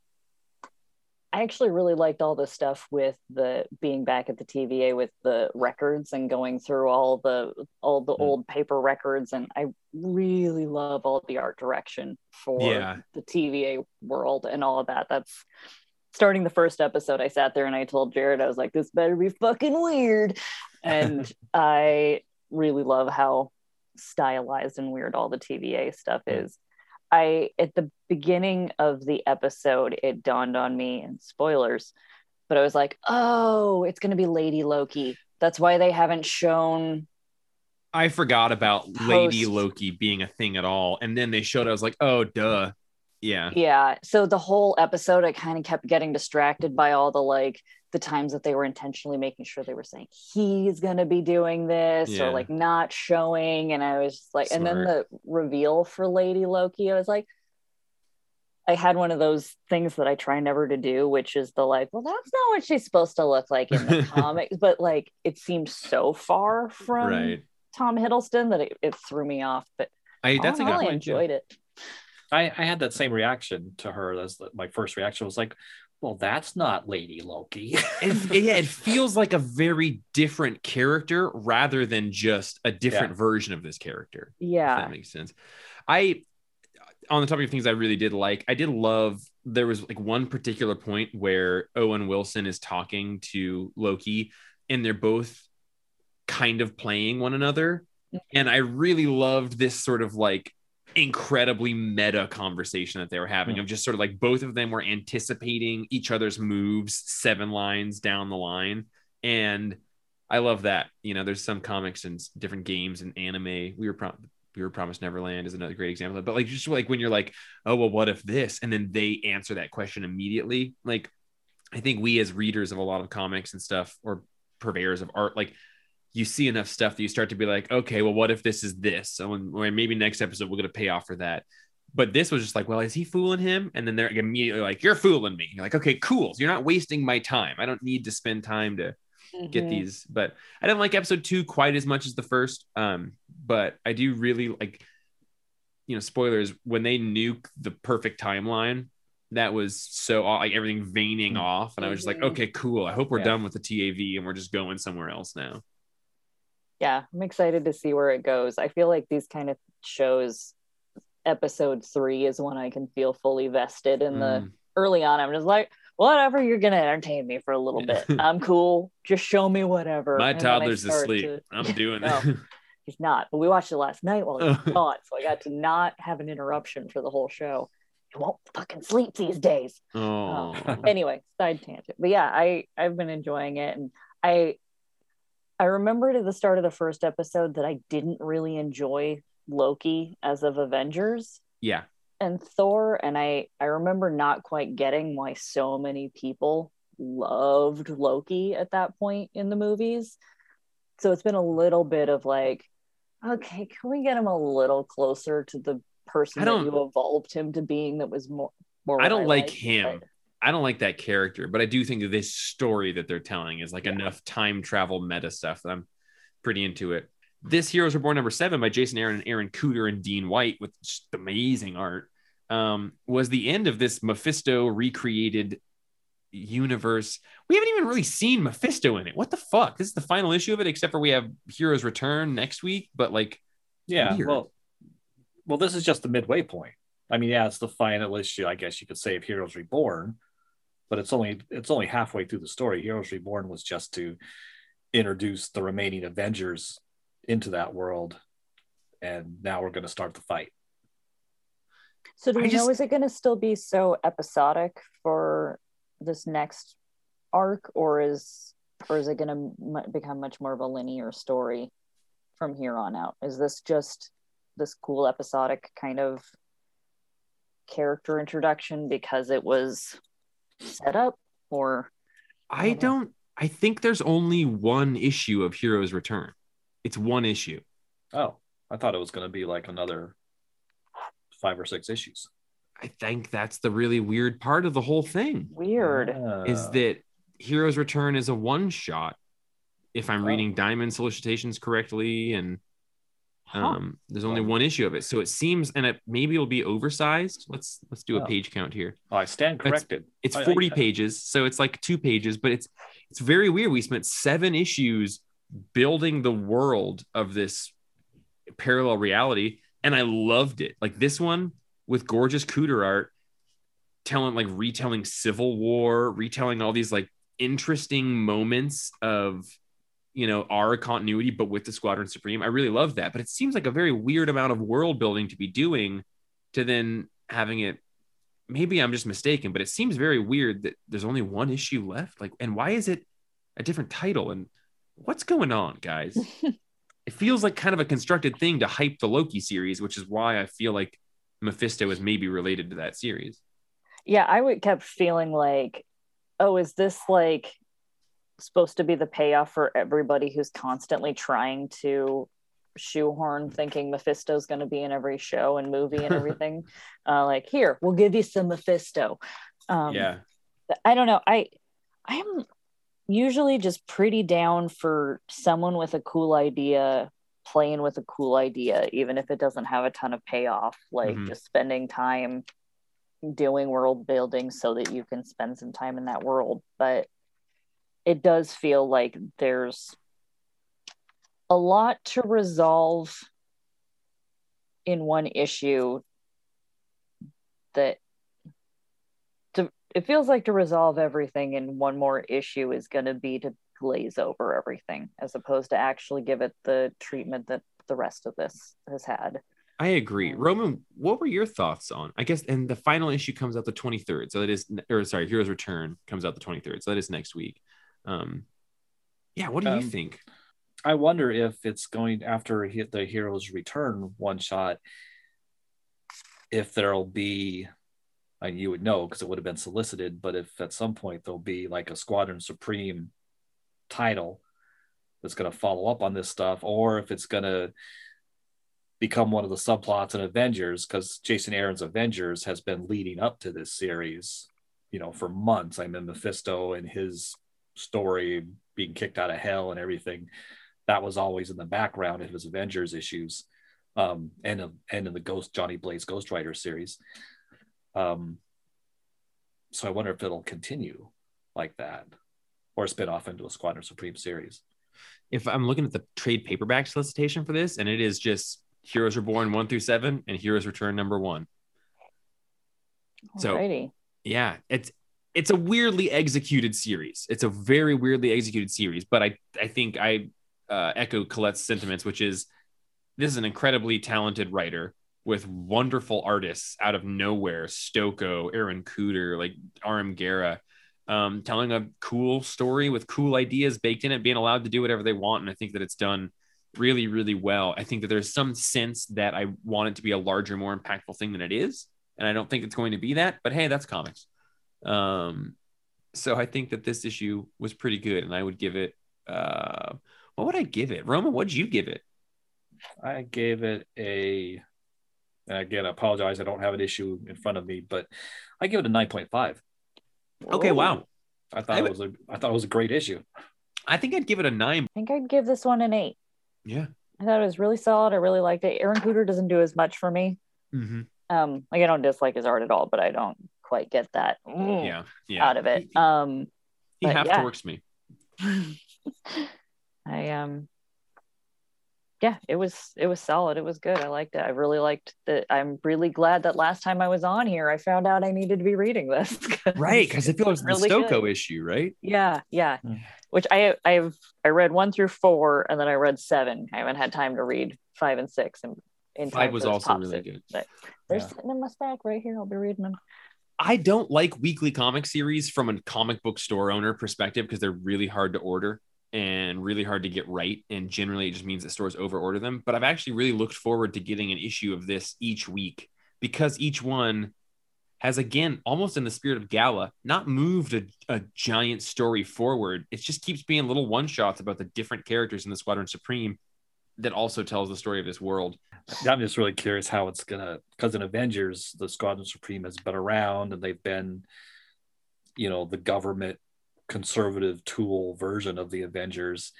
I actually really liked all the stuff with the being back at the TVA with the records and going through all the all the Mm. old paper records, and I really love all the art direction for Yeah. the TVA world and all of that. That's starting the first episode. I sat there and I told Jared, I was like, "This better be fucking weird," and I really love how stylized and weird all the TVA stuff Mm. is. I at the beginning of the episode, it dawned on me, and spoilers, but I was like, oh, it's gonna be Lady Loki. That's why they haven't shown I forgot about Lady Post- Loki being a thing at all. And then they showed, I was like, oh, duh. Yeah. yeah. So the whole episode, I kind of kept getting distracted by all the like the times that they were intentionally making sure they were saying he's going to be doing this Yeah. or like not showing and i was like and then the reveal for lady loki i was like i had one of those things that i try never to do which is the like well that's not what she's supposed to look like in the comics but like it seemed so far from right. tom hiddleston that it, it threw me off but I that's I a good really point. enjoyed it I, I had that same reaction to her as my first reaction was like, well, that's not Lady Loki. it, it- yeah, it feels like a very different character rather than just a different version of this character. If yeah that makes sense. I, on the topic of things I really did like, I did love. There was like one particular point where Owen Wilson is talking to Loki, and they're both kind of playing one another, mm-hmm. and I really loved this sort of like incredibly meta conversation that they were having Hmm. of just sort of like both of them were anticipating each other's moves seven lines down the line and i love that you know there's some comics and different games and anime we were prom- we were promised neverland is another great example of that. but like just like when you're like oh well what if this and then they answer that question immediately like i think we as readers of a lot of comics and stuff or purveyors of art like you see enough stuff that you start to be like, okay, well, what if this is this? So, or maybe next episode we're gonna pay off for that. But this was just like, well, is he fooling him? And then they're immediately like, you're fooling me. You're like, okay, cool. So you're not wasting my time. I don't need to spend time to get Mhm. these. But I didn't like episode two quite as much as the first. Um, but I do really like, you know, spoilers when they nuke the perfect timeline. That was so like everything veining Mhm. off, and I was just like, Mhm. okay, cool. I hope we're Yeah. done with the TVA and we're just going somewhere else now. Yeah i'm excited to see where it goes. I feel like these kind of shows episode three is when i can feel fully vested in the Mm. early on. I'm just like whatever you're gonna entertain me for a little bit. I'm cool. Just show me whatever. My And toddler's asleep. to- I'm doing No. it. he's not. But we watched it last night while he was gone so i got to not have an interruption for the whole show. He won't fucking sleep these days. Oh, anyway side tangent. But yeah i i've been enjoying it and i i remembered at the start of the first episode that i didn't really enjoy loki as of avengers yeah. and thor and i i remember not quite getting why so many people loved loki at that point in the movies so it's been a little bit of like okay can we get him a little closer to the person that you evolved him to being that was more more I don't like liked, him. but- I don't like that character, but I do think this story that they're telling is like Yeah. enough time travel meta stuff that I'm pretty into it. This Heroes Reborn number seven by Jason Aaron and Aaron Kuder and Dean White with just amazing art um, was the end of this Mephisto recreated universe. We haven't even really seen Mephisto in it. What the fuck? This is the final issue of it, except for we have Heroes Return next week. But like, yeah. Weird. Well, well, this is just the midway point. I mean, yeah, it's the final issue, I guess you could say, of Heroes Reborn, but it's only it's only halfway through the story. Heroes Reborn was just to introduce the remaining Avengers into that world, and now we're going to start the fight. So do we just- know is it going to still be so episodic for this next arc, or is or is it going to m- become much more of a linear story from here on out? Is this just this cool episodic kind of character introduction because it was set up, or I Mhm. don't. I think there's only one issue of Heroes Return. It's one issue. Oh, I thought it was going to be like another five or six issues. I think that's the really weird part of the whole thing weird? is Uh, that Heroes Return is a one shot. If I'm Oh. reading Diamond solicitations correctly, and Huh. um, there's only one issue of it, so it seems, and it maybe it'll be oversized. Let's let's do a Oh. page count here. oh, I stand That's- corrected. It's I- I- 40 pages, so it's like two pages, but it's it's very weird. We spent seven issues building the world of this parallel reality, and I loved it. Like this one with gorgeous Kuder art, telling like retelling Civil War, retelling all these like interesting moments of you know our continuity, but with the Squadron Supreme. I really love that, but it seems like a very weird amount of world building to be doing to then having it maybe I'm just mistaken, but it seems very weird that there's only one issue left. Like, and why is it a different title? And what's going on, guys? it feels like kind of a constructed thing to hype the Loki series, which is why I feel like Mephisto is maybe related to that series. yeah i would kept feeling like oh is this like supposed to be the payoff for everybody who's constantly trying to shoehorn thinking Mephisto's going to be in every show and movie and everything. uh, like, here, we'll give you some Mephisto. Um, yeah. I don't know. I I am usually just pretty down for someone with a cool idea playing with a cool idea, even if it doesn't have a ton of payoff. Like Mhm. just spending time doing world building so that you can spend some time in that world. But it does feel like there's a lot to resolve in one issue that to it feels like to resolve everything in one more issue is going to be to glaze over everything as opposed to actually give it the treatment that the rest of this has had I agree. Um, Roman, what were your thoughts on? I guess, and the final issue comes out the 23rd. So that is, or sorry, Heroes Return comes out the 23rd. So that is next week. Um, yeah, what do you Um, think? I wonder if it's going after he- the hero's return one shot, if there'll be, and you would know because it would have been solicited, but if at some point there'll be like a Squadron Supreme title that's going to follow up on this stuff, or if it's going to become one of the subplots in Avengers, because Jason Aaron's Avengers has been leading up to this series, you know, for months. I mean, Mephisto and his story being kicked out of hell and everything that was always in the background of his Avengers issues, um, and of, and in the Ghost Johnny Blaze Ghost Rider series. Um, so I wonder if it'll continue like that, or spin off into a Squadron Supreme series. If I'm looking at the trade paperback solicitation for this, and it is just Heroes Reborn one through seven and Heroes Return number one. So- Alrighty. yeah it's it's a weirdly executed series it's a very weirdly executed series but i i think i uh, echo colette's sentiments which is this is an incredibly talented writer with wonderful artists out of nowhere stokoe aaron kuder like rm guera um, telling a cool story with cool ideas baked in it being allowed to do whatever they want and i think that it's done really really well i think that there's some sense that i want it to be a larger more impactful thing than it is and I don't think it's going to be that. But hey, that's comics. Um, so I think that this issue was pretty good, and I would give it. Uh, what would I give it, Roman? What'd you give it? I gave it a, and again, I apologize, I don't have an issue in front of me, but I give it a nine point five. Okay, Whoa. wow. I thought I it was a, I thought it was a great issue. I think I'd give it a nine. I think I'd give this one an eight. Yeah. I thought it was really solid. I really liked it. Aaron Kuder doesn't do as much for me. Mm-hmm. Um, like I don't dislike his art at all, but I don't quite get that mm, Yeah. Yeah. out of it. He, Um, he half yeah. torques me. I um yeah, it was it was solid. It was good. I liked it. I really liked that. I'm really glad that last time I was on here, I found out I needed to be reading this. Right, because it feels really the Stokoe issue, right? Yeah, yeah. Mm. Which I I've I read one through four, and then I read seven. I haven't had time to read five and six, and in Five was also really sit. good. But they're Yeah. sitting in my stack right here. I'll be reading them. I don't like weekly comic series from a comic book store owner perspective because they're really hard to order and really hard to get right. And generally, it just means that stores overorder them. But I've actually really looked forward to getting an issue of this each week because each one has, again, almost in the spirit of Gala, not moved a, a giant story forward. It just keeps being little one shots about the different characters in the Squadron Supreme that also tells the story of this world. I'm just really curious how it's gonna because in Avengers, the Squadron Supreme has been around and they've been, you know, the government conservative tool version of the Avengers.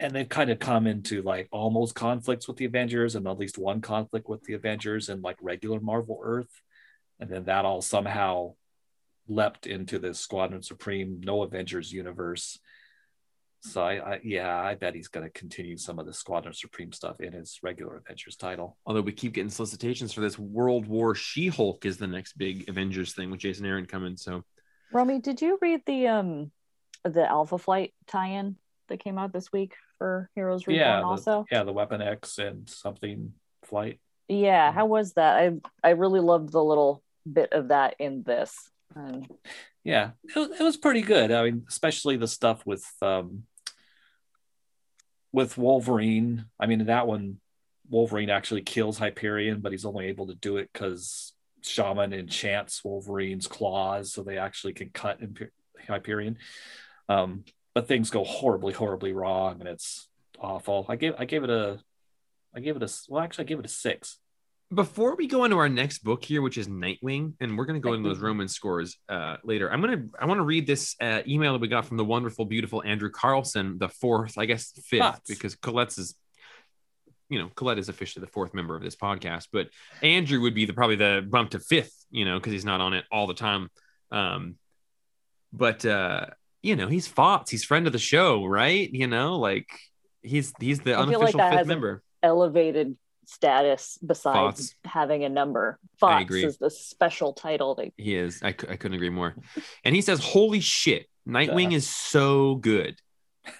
And they've kind of come into like almost conflicts with the Avengers and at least one conflict with the Avengers and like regular Marvel Earth. And then that all somehow leapt into this Squadron Supreme, no Avengers universe. So I, I yeah, I bet he's going to continue some of the Squadron Supreme stuff in his regular Avengers title. Although we keep getting solicitations for this World War She Hulk is the next big Avengers thing with Jason Aaron coming. So Romy, did you read the um the Alpha Flight tie-in that came out this week for Heroes Reborn? yeah, the, also, yeah, the Weapon X and something flight. yeah. How was that? I I really loved the little bit of that in this. And Yeah, it it was pretty good. I mean, especially the stuff with um with Wolverine. I mean, that one, Wolverine actually kills Hyperion, but he's only able to do it because Shaman enchants Wolverine's claws, so they actually can cut Imper- Hyperion. Um, but things go horribly, horribly wrong, and it's awful. I gave I gave it a I gave it a well, actually I gave it a six. Before we go into our next book here, which is Nightwing, and we're going to go into those Roman scores uh, later. I'm gonna I want to read this uh, email that we got from the wonderful, beautiful Andrew Carlson, the fourth, I guess fifth, because Colette's is, you know, Colette is officially the fourth member of this podcast, but Andrew would be the probably the bump to fifth, you know, because he's not on it all the time. Um, but uh, you know, he's Fox, he's friend of the show, right? You know, like he's he's the I like unofficial that fifth member. Elevated status besides Fox. having a number. Fox is the special title. They, He is. I, I couldn't agree more. And he says, Holy shit, Nightwing is so good.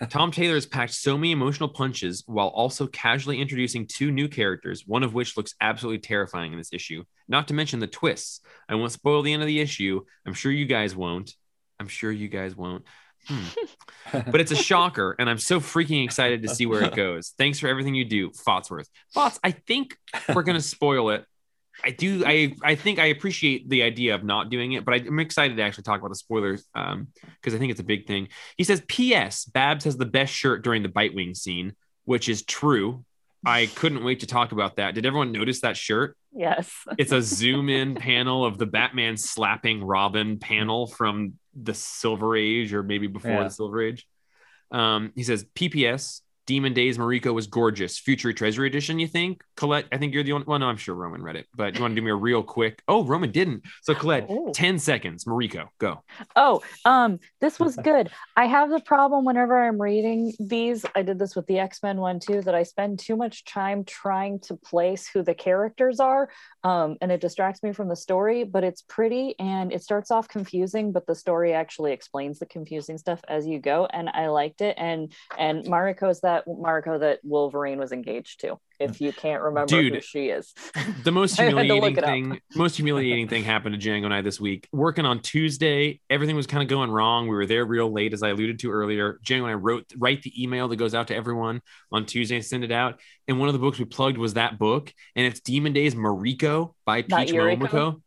Tom Taylor has packed so many emotional punches while also casually introducing two new characters, one of which looks absolutely terrifying in this issue. Not to mention the twists. I won't spoil the end of the issue. I'm sure you guys won't. I'm sure you guys won't. Hmm. But it's a shocker, and I'm so freaking excited to see where it goes. Thanks for everything you do, Fotsworth. Fots, I think we're gonna spoil it. I do. I I think I appreciate the idea of not doing it, but I'm excited to actually talk about the spoilers um because I think it's a big thing. He says, "P.S. Babs has the best shirt during the Bitewing scene, which is true. I couldn't wait to talk about that. Did everyone notice that shirt? yes. It's a zoom in panel of the Batman slapping Robin panel from the Silver Age or maybe before Yeah. the Silver Age. Um, he says, PPS, Demon Days Mariko was gorgeous. Future Treasury Edition, you think? Colette, I think you're the only one. well, no, I'm sure Roman read it, but you want to do me a real quick? Oh, Roman didn't. So Colette, Oh. 10 seconds. Mariko, go. Oh, um, this was good. I have the problem whenever I'm reading these. I did this with the X Men one too. That I spend too much time trying to place who the characters are, um, and it distracts me from the story. But it's pretty, and it starts off confusing, but the story actually explains the confusing stuff as you go, and I liked it. And and Mariko's that Mariko that Wolverine was engaged to. If you can't remember who she is, The most I had to look humiliating thing, most humiliating thing happened to Django and I this week. Working on Tuesday, everything was kind of going wrong. We were there real late, as I alluded to earlier. Django and I wrote write the email that goes out to everyone on Tuesday and send it out. And one of the books we plugged was that book, and it's Demon Days Mariko by Peach? Momoko.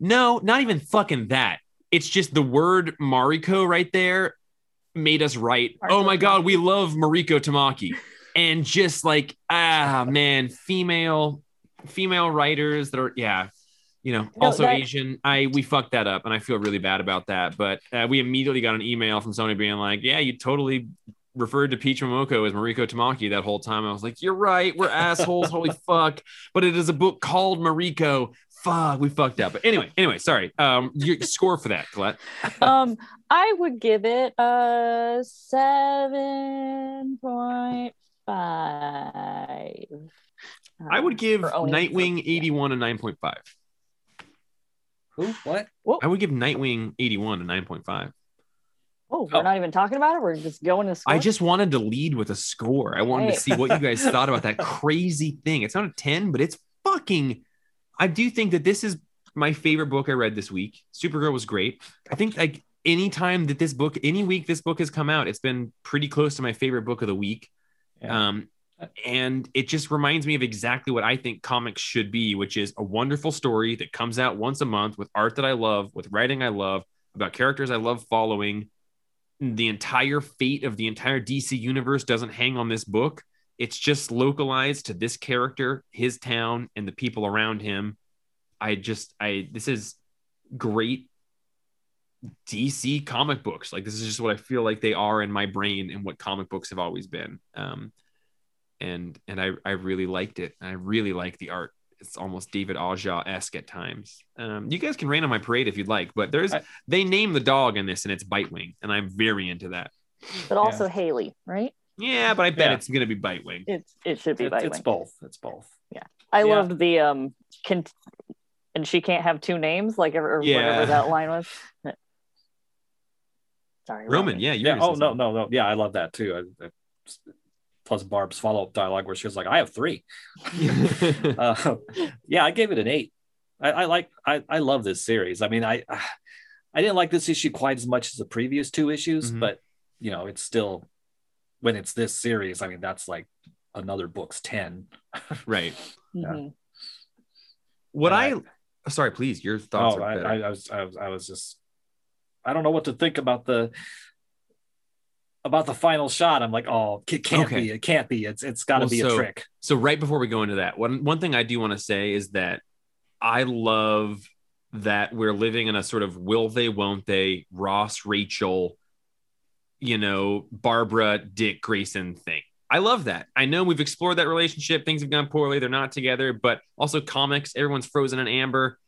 No, not even fucking that. It's just the word Mariko right there made us write. Oh my god, we love Mariko Tamaki. And just like ah man, female female writers that are yeah, you know, No, also that- Asian. I we fucked that up, and I feel really bad about that. But uh, we immediately got an email from somebody being like, "Yeah, you totally referred to Peach Momoko as Mariko Tamaki that whole time." I was like, "You're right, we're assholes. Holy fuck!" But it is a book called Mariko. Fuck, we fucked up. But anyway, anyway, sorry. Um, your score for that, Colette. um, I would give it a seven point five. I would give Nightwing for- yeah. 81 a 9.5. Who? What? I would give Nightwing 81 a 9.5. Oh, we're Oh. not even talking about it. We're just going to. Score? I just wanted to lead with a score. I wanted to see what you guys thought about that crazy thing. It's not a 10, but it's fucking. I do think that this is my favorite book I read this week. Supergirl was great. I think like anytime that this book, any week this book has come out, it's been pretty close to my favorite book of the week. Yeah. Um, and it just reminds me of exactly what I think comics should be, which is a wonderful story that comes out once a month with art that I love, with writing I love, about characters I love following. The entire fate of the entire DC universe doesn't hang on this book. It's just localized to this character, his town, and the people around him. I just, I, this is great DC comic books. Like this is just what I feel like they are in my brain and what comic books have always been. Um, and and I I really liked it. I really like the art. It's almost David Aja esque at times. Um, you guys can rain on my parade if you'd like, but there's I- they name the dog in this and it's Bitewing, and I'm very into that. but also Haley, right? Yeah, but I bet Yeah. it's gonna be Bitewing. It's it should be It's, by it's both. It's both. Yeah, I yeah. loved the um, can, and she can't have two names, like or Yeah. whatever that line was. Sorry, Roman, Romy. yeah, Yeah. Oh no, no, no. Yeah, I love that too. I, I, plus Barb's follow up dialogue where she was like, "I have three. Uh, yeah, I gave it an eight. I, I like. I, I love this series. I mean, I I didn't like this issue quite as much as the previous two issues, Mhm. but you know, it's still when it's this series. I mean, that's like another book's ten. right. Mhm. What And I, sorry, please, your thoughts oh, are I. I, I was, I was, I was just, I don't know what to think about the about the final shot, I'm like, oh, it can't Okay. be. It can't be. It's it's got to Well, be so- a trick. So right before we go into that, one one thing I do want to say is that I love that we're living in a sort of will they won't they Ross Rachel, you know Barbara Dick Grayson thing. I love that. I know we've explored that relationship. Things have gone poorly. They're not together, but also comics. Everyone's frozen in amber.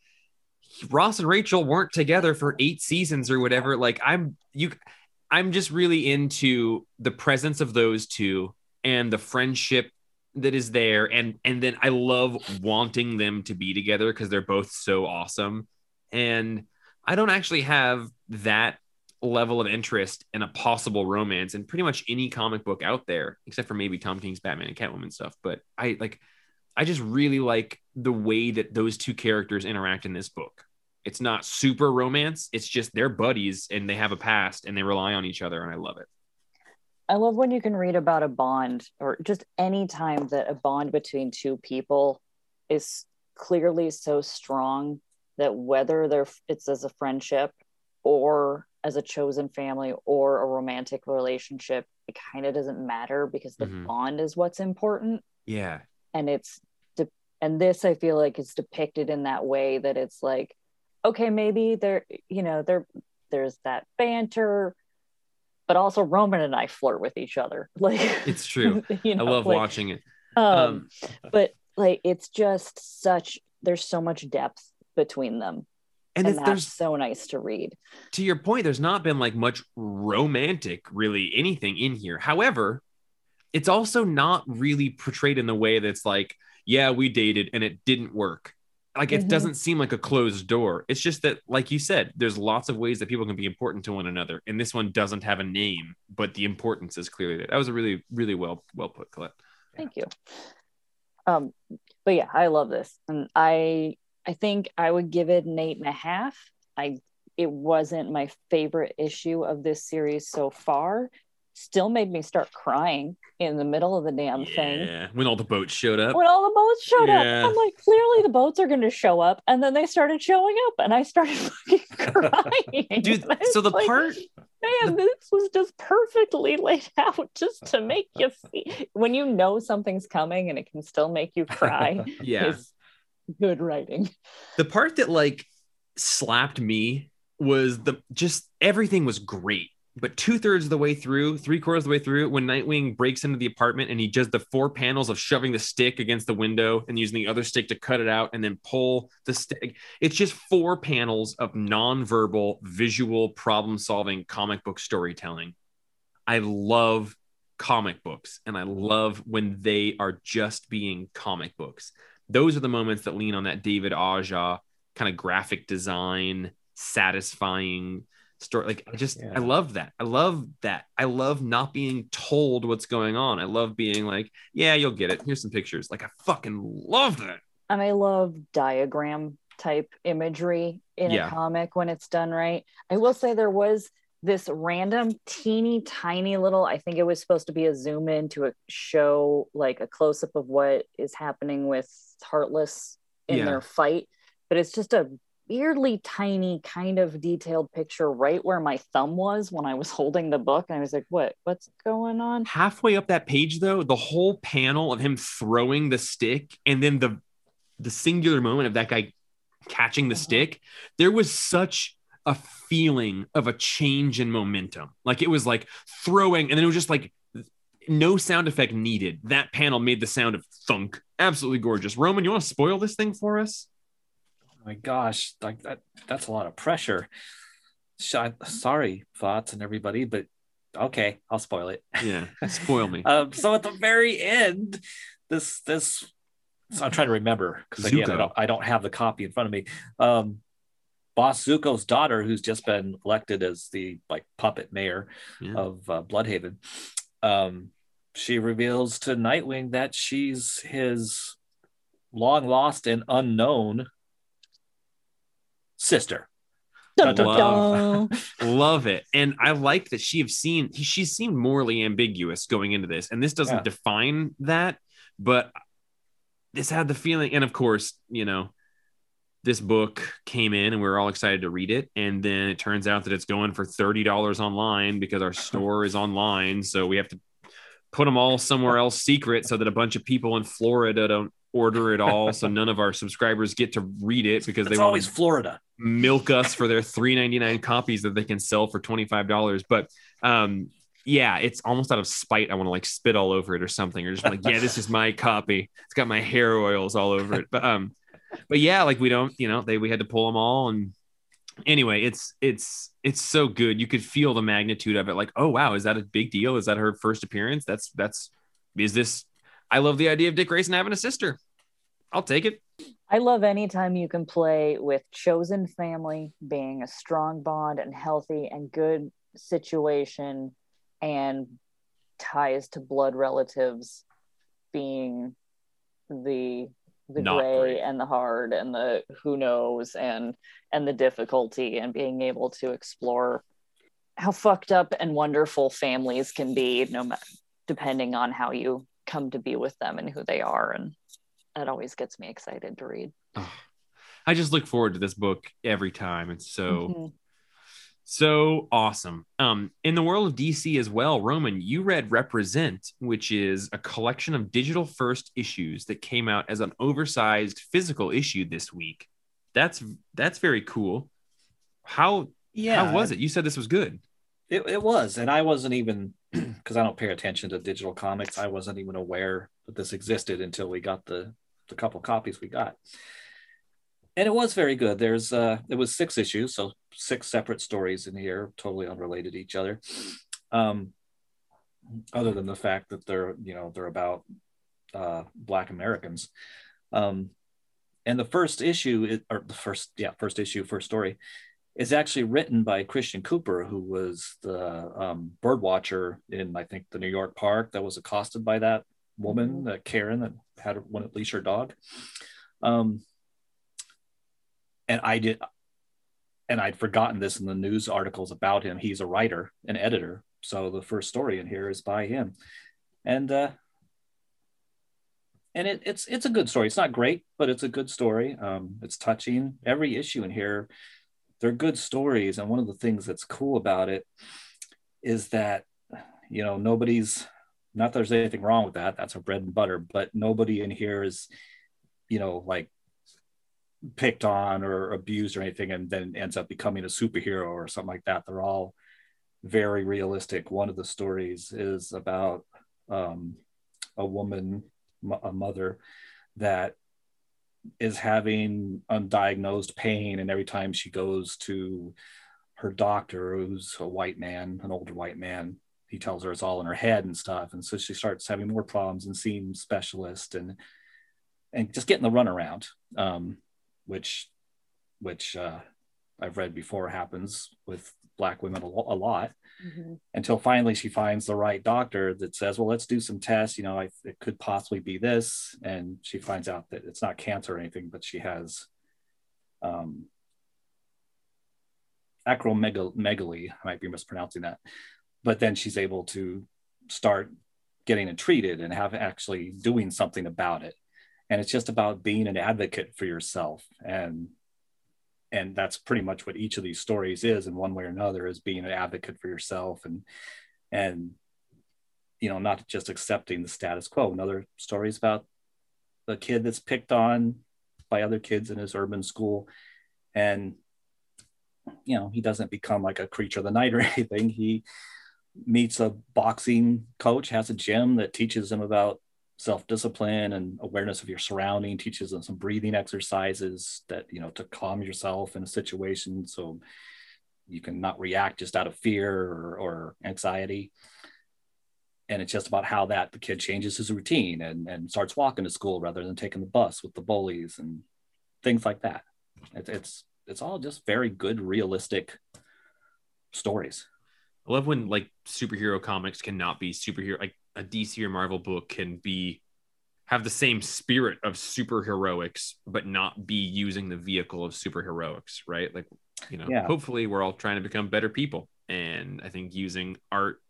Ross and Rachel weren't together for eight seasons or whatever. Like I'm you, I'm just really into the presence of those two and the friendship that is there and and then I love wanting them to be together because they're both so awesome and I don't actually have that level of interest in a possible romance in pretty much any comic book out there except for maybe Tom King's Batman and Catwoman stuff. But I like I just really like the way that those two characters interact in this book. It's not super romance it's just they're buddies and they have a past and they rely on each other and I love it. I love when you can read about a bond or just any time that a bond between two people is clearly so strong that whether they're it's as a friendship or as a chosen family or a romantic relationship, it kind of doesn't matter because the Mhm. bond is what's important. yeah And it's de- and this I feel like is depicted in that way that it's like, okay, maybe there, you know, there there's that banter, but also Roman and I flirt with each other. Like It's true. you I love like, watching it um, um but like it's just such there's so much depth between them and, and, that's so nice to read to your point, there's not been like much romantic, really anything in here. However, it's also not really portrayed in the way that's like, yeah, we dated and it didn't work. Like it Mhm. doesn't seem like a closed door. It's just that, like you said, there's lots of ways that people can be important to one another, and this one doesn't have a name, but the importance is clearly there. That was a really, really well, well put, Colette. thank you um but yeah i love this and i i think i would give it an eight and a half i it wasn't my favorite issue of this series so far still made me start crying in the middle of the damn thing Yeah, when all the boats showed up. when all the boats showed Yeah. up, I'm like, clearly the boats are going to show up, and then they started showing up, and I started fucking crying. Dude, so the like, part man, this was just perfectly laid out just to make you feel. When you know something's coming and it can still make you cry, Yeah. is good writing. the part that like slapped me was the just everything was great but two-thirds of the way through three quarters of the way through when nightwing breaks into the apartment and he does the four panels of shoving the stick against the window and using the other stick to cut it out and then pull the stick it's just four panels of non-verbal visual problem-solving comic book storytelling i love comic books and i love when they are just being comic books those are the moments that lean on that david aja kind of graphic design, satisfying story. Like I just Yeah. I love that. I love that. I love not being told what's going on. I love being like, yeah, you'll get it. Here's some pictures. Like I fucking love that. And I love diagram type imagery in Yeah. a comic when it's done right. I will say there was this random teeny tiny little i think it was supposed to be a zoom in to a show like a close up of what is happening with heartless in Yeah. their fight but it's just a weirdly tiny kind of detailed picture right where my thumb was when i was holding the book and i was like what what's going on Halfway up that page though, the whole panel of him throwing the stick and then the the singular moment of that guy catching the Uh-huh. stick, there was such a feeling of a change in momentum. Like it was like throwing, and then it was just like no sound effect needed. That panel made the sound of thunk. Absolutely gorgeous. Roman, you want to spoil this thing for us? Oh my gosh, like that that's a lot of pressure. Sorry, thoughts and everybody, but okay, I'll spoil it. Yeah, spoil me. Um, so at the very end, this this so I'm trying to remember because again, I don't, I don't have the copy in front of me. Um, Boss Zucco's daughter, who's just been elected as the like puppet mayor Yeah. of uh, Blüdhaven, um, she reveals to Nightwing that she's his long lost and unknown sister. Dun, dun, Love. dun. Love it. And I like that she have seen she seemed morally ambiguous going into this. And this doesn't Yeah. define that, but this had the feeling, and of course, you know, this book came in and we were all excited to read it. And then it turns out that it's going for $30 online because our store is online. So we have to put them all somewhere else secret so that a bunch of people in Florida don't order it all. so none of our subscribers get to read it because they always always Florida. milk us for their 3.99 copies that they can sell for $25 but um yeah it's almost out of spite i want to like spit all over it or something or just like yeah this is my copy it's got my hair oils all over it but um but yeah like we don't you know they we had to pull them all and anyway it's it's it's so good. You could feel the magnitude of it. Like oh wow is that a big deal? Is that her first appearance? That's that's is this i love the idea of dick grayson having a sister. I'll take it. I love anytime you can play with chosen family being a strong bond and healthy and good situation and ties to blood relatives being the the Not gray great. and the hard and the who knows and and the difficulty and being able to explore how fucked up and wonderful families can be no matter depending on how you come to be with them and who they are and that always gets me excited to read Oh, I just look forward to this book every time. It's so Mhm. So awesome. Um, in the world of DC as well, Roman, you read Represent, which is a collection of digital first issues that came out as an oversized physical issue this week. That's that's very cool. How Yeah. how was it? You said this was good. It, it was, and I wasn't even because I don't pay attention to digital comics. I wasn't even aware that this existed until we got the the couple copies we got, and it was very good. There's uh, it was six issues, so six separate stories in here, totally unrelated to each other. Um, other than the fact that they're you know they're about uh, Black Americans. Um, and the first issue, is, or the first yeah first issue first story is actually written by Christian Cooper, who was the um, bird watcher in, I think, the New York park that was accosted by that woman, that Karen, that had one leash her dog. Um, and I did, and I'd forgotten this in the news articles about him. He's a writer, an editor. So the first story in here is by him, and uh, and it, it's it's a good story. It's not great, but it's a good story. Um, it's touching. Every issue in here they're good stories and one of the things that's cool about it is that you know nobody's not that there's anything wrong with that that's our bread and butter but nobody in here is you know like picked on or abused or anything and then ends up becoming a superhero or something like that they're all very realistic. One of the stories is about um, a woman a mother that is having undiagnosed pain and every time she goes to her doctor who's a white man an older white man he tells her it's all in her head and stuff. And so she starts having more problems and seeing specialists and and just getting the runaround. Um, which which uh, i've read before happens with black women a, a lot Mhm. until finally she finds the right doctor that says, "Well, let's do some tests. You know, I, it could possibly be this." And she finds out that it's not cancer or anything, but she has um, acromegaly. I might be mispronouncing that, but then she's able to start getting it treated and have actually doing something about it. And it's just about being an advocate for yourself. And and that's pretty much what each of these stories is in one way or another is being an advocate for yourself and and you know not just accepting the status quo. Another story is about a kid that's picked on by other kids in his urban school and you know he doesn't become like a creature of the night or anything. He meets a boxing coach has a gym that teaches him about self-discipline and awareness of your surrounding teaches them some breathing exercises that you know to calm yourself in a situation so you can not react just out of fear or, or anxiety. And it's just about how that the kid changes his routine and, and starts walking to school rather than taking the bus with the bullies and things like that. It, it's it's all just very good realistic stories. I love when like superhero comics cannot be superhero like a DC or Marvel book can be have the same spirit of superheroics but not be using the vehicle of superheroics, right? Like, you know, Yeah. hopefully we're all trying to become better people and I think using art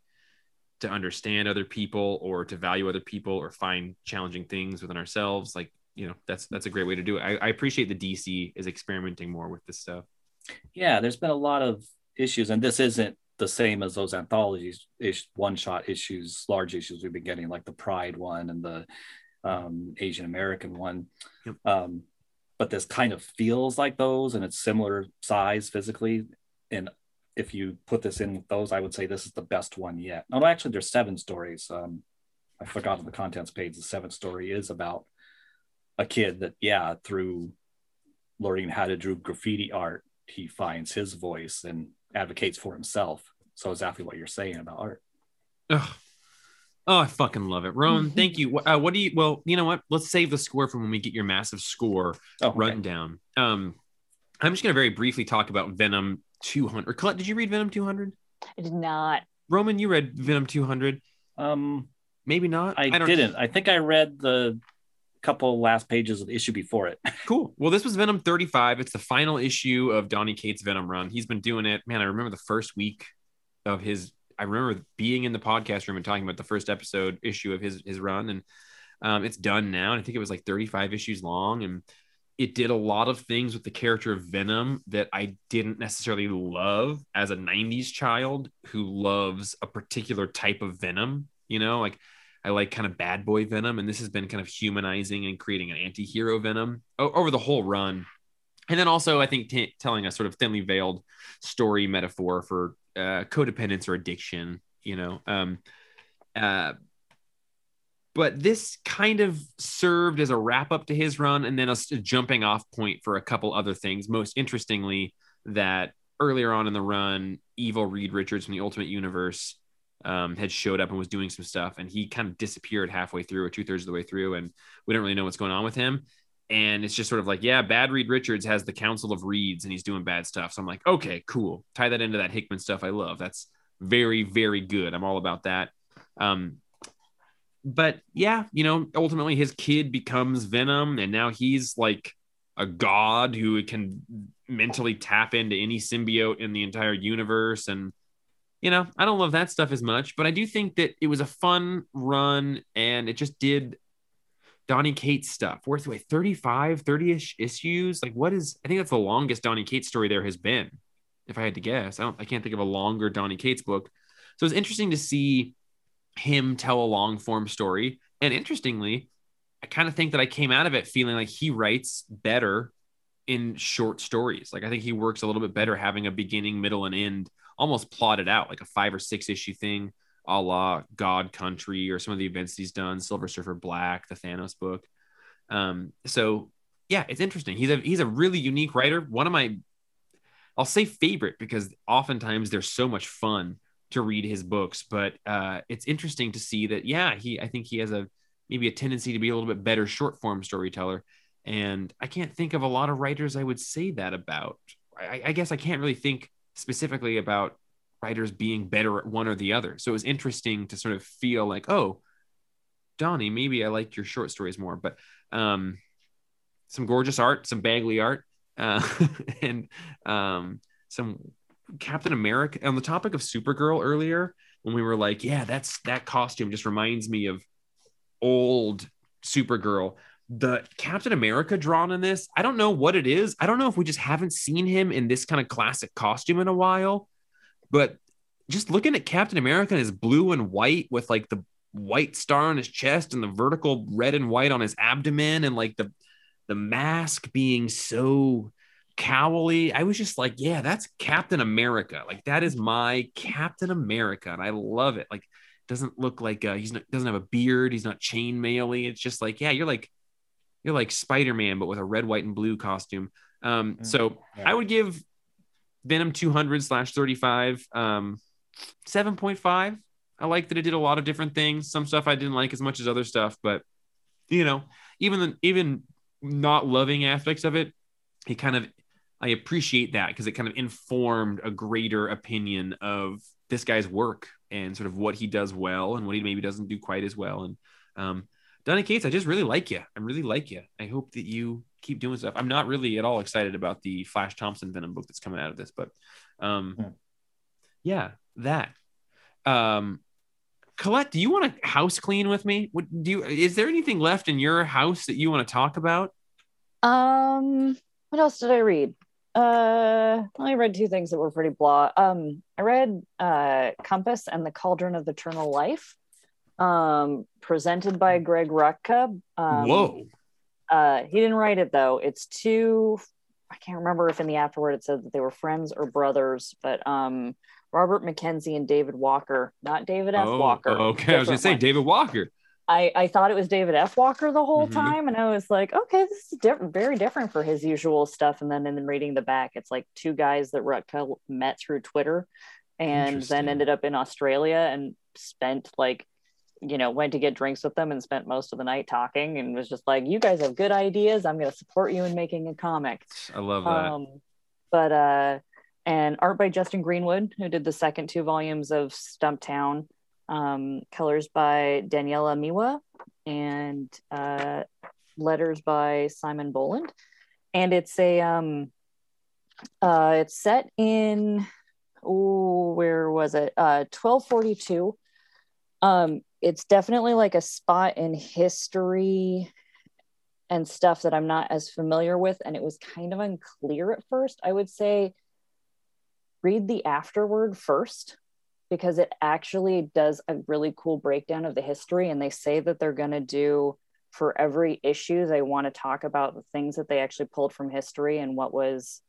to understand other people or to value other people or find challenging things within ourselves like you know that's that's a great way to do it. I, I appreciate the DC is experimenting more with this stuff. Yeah, there's been a lot of issues, and this isn't the same as those anthologies, ish, one shot issues, large issues we've been getting, like the Pride one and the um, Asian American one. Yep. Um, but this kind of feels like those, and it's similar size physically. And if you put this in with those, I would say this is the best one yet. No, actually, there's seven stories. Um, I forgot on the contents page. The seventh story is about a kid that, yeah, through learning how to do graffiti art, he finds his voice and advocates for himself. So exactly what you're saying about art. Ugh. Oh, I fucking love it, Roman. Thank you. Uh, what do you? Well, you know what? Let's save the score for when we get your massive score Oh, okay. rundown. Um, I'm just gonna very briefly talk about Venom 200. Colette, did you read Venom 200? I did not. Roman, you read Venom 200? Um, Maybe not. I, don't- didn't. I think I read the couple last pages of the issue before it. Cool. Well, this was Venom 35. It's the final issue of Donny Cates' Venom run. He's been doing it. Man, I remember the first week of his. I remember being in the podcast room and talking about the first episode issue of his his run, and um, it's done now. And I think it was like 35 issues long, and it did a lot of things with the character of Venom that I didn't necessarily love as a 90s child who loves a particular type of Venom. You know, like I like kind of bad boy Venom, and this has been kind of humanizing and creating an anti-hero Venom over the whole run. And then also, I think t- telling a sort of thinly veiled story metaphor for uh, codependence or addiction, you know. Um, uh, but this kind of served as a wrap up to his run and then a jumping off point for a couple other things. Most interestingly, that earlier on in the run, evil Reed Richards from the Ultimate Universe um, had showed up and was doing some stuff, and he kind of disappeared halfway through or two thirds of the way through, and we don't really know what's going on with him. And it's just sort of like, yeah, bad Reed Richards has the Council of Reeds and he's doing bad stuff. So I'm like, okay, cool. Tie that into that Hickman stuff I love. That's very, very good. I'm all about that. Um, but yeah, you know, ultimately his kid becomes Venom, and now he's like a god who can mentally tap into any symbiote in the entire universe. And you know, I don't love that stuff as much, but I do think that it was a fun run and it just did Donny Cates stuff. Worth wait, 35, 30-ish issues. Like what is I think that's the longest Donny Cates story there has been, if I had to guess. I don't I can't think of a longer Donny Cates book. So it's interesting to see him tell a long form story. And interestingly, I kind of think that I came out of it feeling like he writes better in short stories. Like I think he works a little bit better having a beginning, middle, and end almost plotted out, like a five or six issue thing, a la God Country or some of the events he's done, Silver Surfer Black, the Thanos book. Um, so yeah, it's interesting. He's a he's a really unique writer. One of my I'll say favorite because oftentimes they're so much fun to read his books, but uh, it's interesting to see that yeah, he I think he has a maybe a tendency to be a little bit better short form storyteller. And I can't think of a lot of writers I would say that about. I, I guess I can't really think specifically about writers being better at one or the other. So it was interesting to sort of feel like, oh, Donny, maybe I liked your short stories more. But um, some gorgeous art, some Bagley art, uh, and um, some Captain America. On the topic of Supergirl earlier, when we were like, yeah, that's that costume just reminds me of old Supergirl. The Captain America drawn in this, I don't know what it is. I don't know if we just haven't seen him in this kind of classic costume in a while, but just looking at Captain America in his blue and white with like the white star on his chest and the vertical red and white on his abdomen and like the the mask being so cowly. I was just like, yeah, that's Captain America. Like that is my Captain America, and I love it. Like doesn't look like uh, he's not doesn't have a beard. He's not chainmaily. It's just like, yeah, you're like you're like Spider Man, but with a red, white, and blue costume. Um, so Yeah. I would give Venom 200 slash 35 um, 7.5. I like that it did a lot of different things. Some stuff I didn't like as much as other stuff, but you know, even the, even not loving aspects of it, it kind of I appreciate that because it kind of informed a greater opinion of this guy's work and sort of what he does well and what he maybe doesn't do quite as well. And um, Donny Cates, I just really like you. I really like you. I hope that you keep doing stuff. I'm not really at all excited about the Flash Thompson Venom book that's coming out of this, but um, Hmm. yeah, that. Um, Colette, do you want to house clean with me? What do you? Is there anything left in your house that you want to talk about? Um, what else did I read? Uh, I read two things that were pretty blah. Um, I read uh, Compass and the Cauldron of Eternal Life, um, presented by Greg Rucka. Um, Whoa. Uh, he didn't write it though. It's two. I can't remember if in the afterword it said that they were friends or brothers, but um, Robert McKenzie and David Walker, not David F. Oh, Walker. Okay, I was gonna say one. David Walker. I, I thought it was David F. Walker the whole Mhm. time, and I was like, okay, this is different, very different for his usual stuff. And then in reading the back, it's like two guys that Rucka met through Twitter, and then ended up in Australia and spent like, you know, went to get drinks with them and spent most of the night talking, and was just like, you guys have good ideas. I'm going to support you in making a comic. I love that. Um, but uh, and art by Justin Greenwood, who did the second two volumes of Stumptown. Um, colors by Daniela Miwa, and uh, letters by Simon Bowland. And it's a um, uh, it's set in oh, where was it? Uh, twelve forty two. Um, it's definitely like a spot in history and stuff that I'm not as familiar with, and it was kind of unclear at first. I would say read the afterword first because it actually does a really cool breakdown of the history, and they say that they're going to do for every issue they want to talk about the things that they actually pulled from history and what was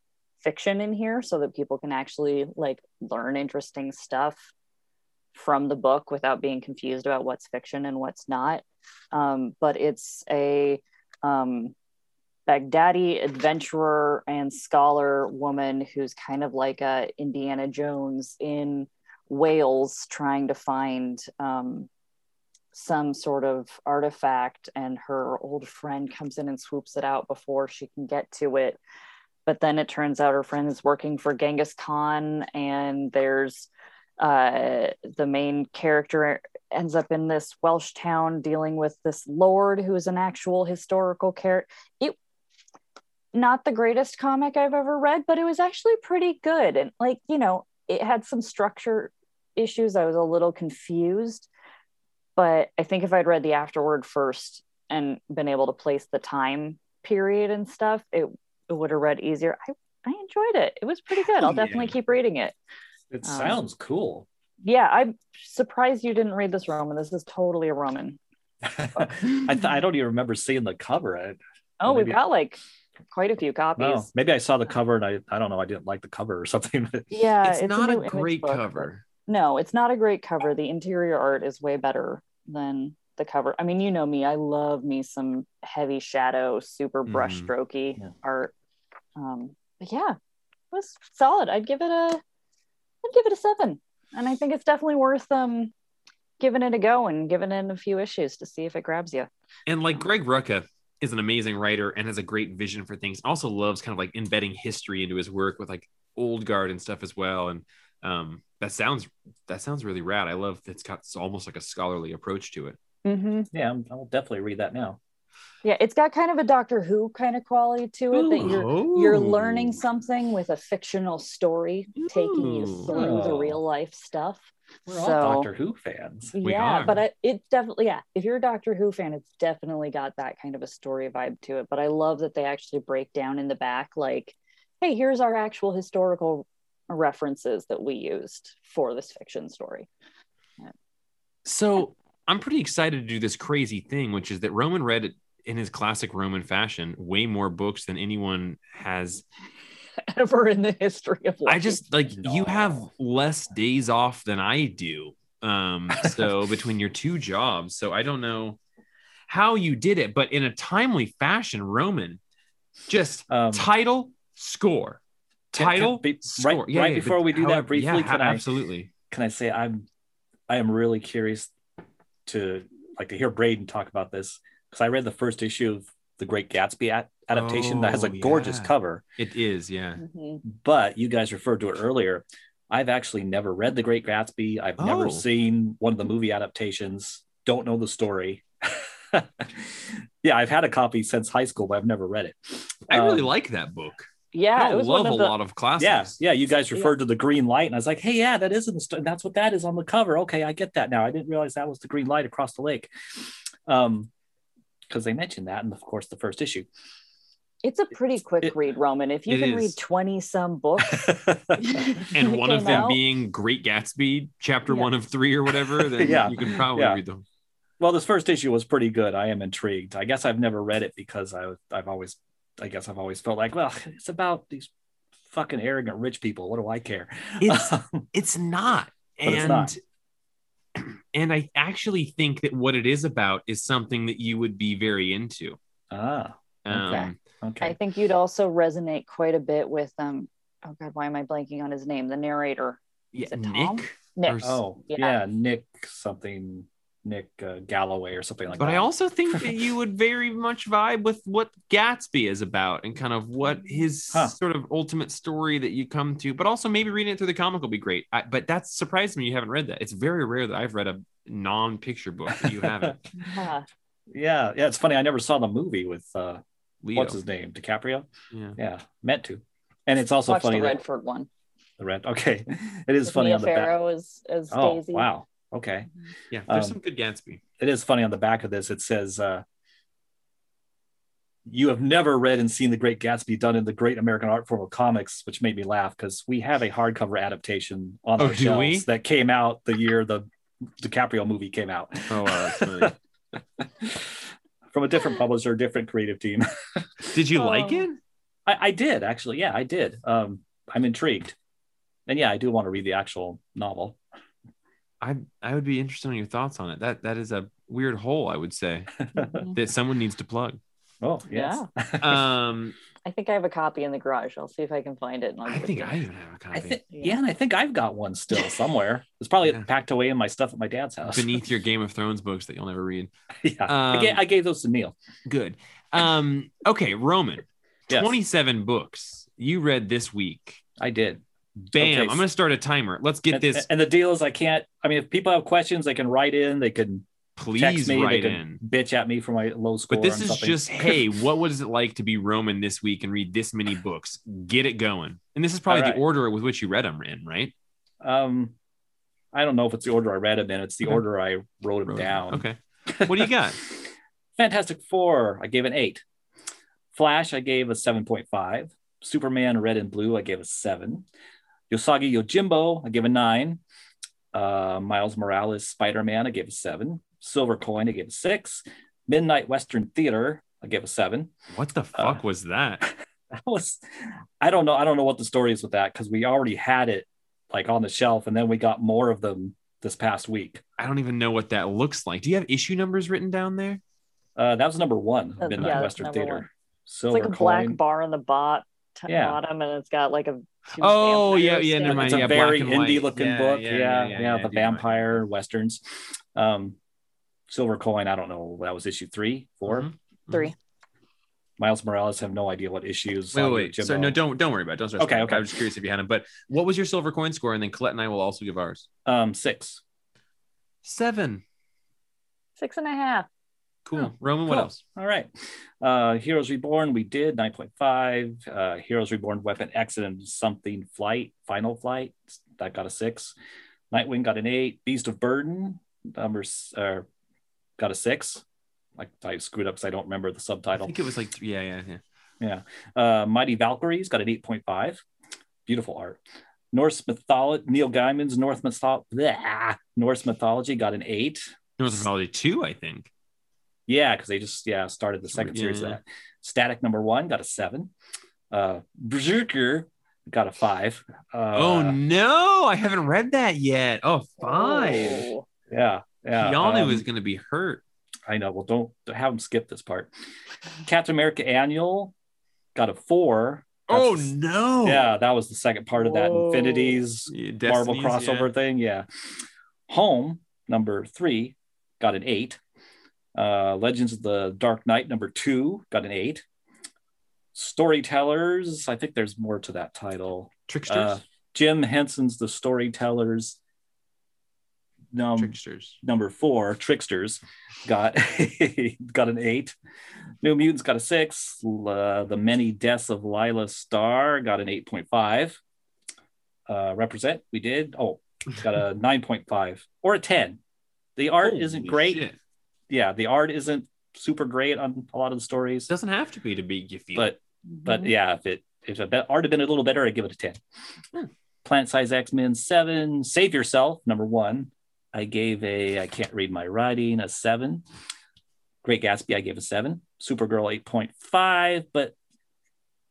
fiction in here so that people can actually like learn interesting stuff from the book without being confused about what's fiction and what's not um, but it's a um, Baghdadi adventurer and scholar woman who's kind of like a Indiana Jones in Wales, trying to find um, some sort of artifact, and her old friend comes in and swoops it out before she can get to it. But then it turns out her friend is working for Genghis Khan, and there's uh, the main character ends up in this Welsh town dealing with this lord who is an actual historical character. It not the greatest comic I've ever read, but it was actually pretty good. And like, you know, it had some structure issues. I was a little confused, but I think if I'd read the afterword first and been able to place the time period and stuff, it, it would have read easier. I, I enjoyed it. It was pretty good. I'll Yeah. definitely keep reading it. It Um, sounds cool. Yeah, I'm surprised you didn't read this Roman. This is totally a Roman. I th- I don't even remember seeing the cover. I, Oh, we've got like quite a few copies. no, maybe I saw the cover and I I don't know. I didn't like the cover or something. Yeah, it's, not new a great book, cover. No, it's not a great cover. The interior art is way better than the cover. I mean, you know me. I love me some heavy shadow, super Mhm. brushstrokey Yeah. art. Um, but yeah, it was solid. I'd give it a, I'd give it a seven, and I think it's definitely worth um giving it a go and giving it a few issues to see if it grabs you. And like Greg Rucka is an amazing writer and has a great vision for things. Also loves kind of like embedding history into his work with like old guard and stuff as well. And um, that sounds that sounds really rad. I love it's got it's almost like a scholarly approach to it. Mm-hmm. yeah, I'm- I'll definitely read that now. Yeah, it's got kind of a Doctor Who kind of quality to it that you're you're learning something with a fictional story taking you Ooh. through the real life stuff. We're all Doctor Who fans. We yeah, are. but I, it's definitely yeah. If you're a Doctor Who fan, it's definitely got that kind of a story vibe to it. But I love that they actually break down in the back, like, hey, here's our actual historical references that we used for this fiction story. So I'm pretty excited to do this crazy thing, which is that Roman read in his classic Roman fashion way more books than anyone has. Ever in the history of life. I just like you have less days off than I do. Um, so between your two jobs, so I don't know how you did it, but in a timely fashion, Roman, just Um, title score, title be- score. right- right before we do that briefly, yeah, can I- absolutely. can I say I'm I am really curious to like to hear Braden talk about this because I read the first issue of the Great Gatsby at, adaptation that has a Oh, gorgeous yeah. cover, It is, yeah. Mhm. but you guys referred to it earlier. I've actually never read the Great Gatsby. I've never Oh. seen one of the movie adaptations. Don't know the story. yeah, I've had a copy since high school, but I've never read it. I really Um, like that book. Yeah, I it was love one a the. lot of classics. Yeah, yeah. You guys Yeah. referred to the green light, and I was like, "Hey, yeah, that is in the st- that's what that is on the cover." Okay, I get that now. I didn't realize that was the green light across the lake, um, because they mentioned that, and of course, the first issue. It's a pretty quick It- read, Roman. If you can is. read twenty some books, and one of them out. being Great Gatsby, chapter Yeah. one of three or whatever, then Yeah. you can probably Yeah. read them. well, this first issue was pretty good. I am intrigued. I guess I've never read it because I I've always, I guess I've always felt like, well, it's about these fucking arrogant rich people. What do I care? It's it's not. And it's not. and I actually think that what it is about is something that you would be very into. ah, Um, Okay. okay. I think you'd also resonate quite a bit with um. Oh God, why am I blanking on his name? The narrator, yeah, Is it Tom? Nick. Nick. Or- oh, Yeah. yeah. Nick something, Nick uh, Galloway or something like But that. But I also think that you would very much vibe with what Gatsby is about and kind of what his Huh. sort of ultimate story that you come to. But also maybe reading it through the comic will be great. I, but that's surprised me you haven't read that. It's very rare that I've read a non-picture book that you haven't. Yeah. yeah, yeah. It's funny. I never saw the movie with uh, Leo. what's his name, DiCaprio. Yeah. Yeah, meant to. And it's also Watch funny the that Redford one. the red. Okay, it is With funny Mia on the back. Farrow as as Oh Daisy. wow. Okay, Yeah. There's Um, some good Gatsby. it is funny on the back of this. It says, uh, "You have never read and seen the Great Gatsby done in the great American art form of comics," which made me laugh because we have a hardcover adaptation on Oh, our shelves we? that came out the year the DiCaprio movie came out. Oh, wow, that's funny. From a different publisher, different creative team. Did you like Oh. it? I, I did actually. Yeah, I did. Um, I'm intrigued, and yeah, I do want to read the actual novel. I I would be interested in your thoughts on it. That that is a weird hole, I would say, that someone needs to plug. Oh yes. Um, I think I have a copy in the garage. I'll see if I can find it. And I'll it think. I even have a copy I think Yeah. yeah, and I think I've got one still somewhere. It's probably Yeah. packed away in my stuff at my dad's house. beneath your Game of Thrones books that you'll never read. yeah, I, Um, gave, I gave those to Neil. Good. Um, okay, Roman, Yes. 27 books you read this week. I did. Bam. Okay. I'm going to start a timer. Let's get and, this. And the deal is, I can't. I mean, if people have questions, they can write in. They can Please me. write they in. bitch at me for my low score. But this is something. just, hey, what was it like to be Roman this week and read this many books? Get it going. And this is probably All the order with which you read them in, right? Um, I don't know if it's the order I read them in. It's the Okay. order I wrote them Wrote down. Okay. What do you got? Fantastic Four, I gave an eight. Flash, I gave a 7.5. Superman Red and Blue, I gave a seven. Usagi Yojimbo, I gave a nine. Uh, Miles Morales Spider Man, I gave a seven. Silver Coin, I gave a six. Midnight Western Theater, I gave a seven. What the Uh, fuck was that? That was, I don't know, I don't know what the story is with that because we already had it like on the shelf, and then we got more of them this past week. I don't even know what that looks like. Do you have issue numbers written down there? Uh, that was number one, Uh, Midnight yeah, Western number Theater. one. It's like a Coin. black bar on the bot, Yeah. bottom, and it's got like a. two Oh, yeah, vampires yeah, never mind. it's a yeah, black very indie looking Yeah, book. yeah, Yeah, yeah, yeah, yeah, yeah, the I do vampire westerns. Um, Silver Coin, I don't know. That was issue three, 4 Mhm. Three. Miles Morales have no idea what issues. Wait, wait, wait. Jimbo- So no, don't don't worry about it. Don't start. Okay, okay. I was just curious if you had them. But what was your silver coin score? And then Colette and I will also give ours. Um, six. Seven. Six and a half. Cool. Oh, Roman, what else? All right. Uh, Heroes Reborn, we did 9.5. Uh, Heroes Reborn Weapon Accident Something Flight, Final Flight, that got a six. Nightwing got an eight. Beast of Burden, numbers uh, got a six. Like I screwed up because I don't remember the subtitle. I think it was like yeah, yeah, yeah. Uh, Mighty Valkyries got an 8.5. Beautiful art. Norse mythology, Neil Gaiman's North, mytho- Blah. Norse mythology got an eight. North Mythology two, I think. Yeah, because they just yeah started the second Yeah, series of that. Static number one got a seven. Uh, Berserker got a five. Uh, oh no, I haven't read that yet. Oh, five. Oh. yeah, yeah. Keanu um, was going to be hurt. I know. Well, don't have them skip this part. Captain America Annual got a four. Oh no. Yeah, that was the second part of that Whoa. Infinities Yeah, Marvel crossover thing. Yeah. Home number three got an eight. Uh, Legends of the Dark Knight number two got an eight. Storytellers, I think there's more to that title. Tricksters. Uh, Jim Henson's The Storytellers num- Tricksters. number four, Tricksters, got got an eight. New Mutants got a six. Uh, the Many Deaths of Laila Starr got an eight point five. Uh, represent, we did. Oh, it's got a nine point five or a ten. The art isn't great. shit. Yeah, the art isn't super great on a lot of the stories, It doesn't have to be to be you feel. but but Mhm. yeah, if it if the art had been a little better, I'd give it a ten. Hmm. Planet Size X Men seven. Save Yourself number one. I gave a I can't read my writing a seven. Great Gatsby I gave a seven. Supergirl eight point five. But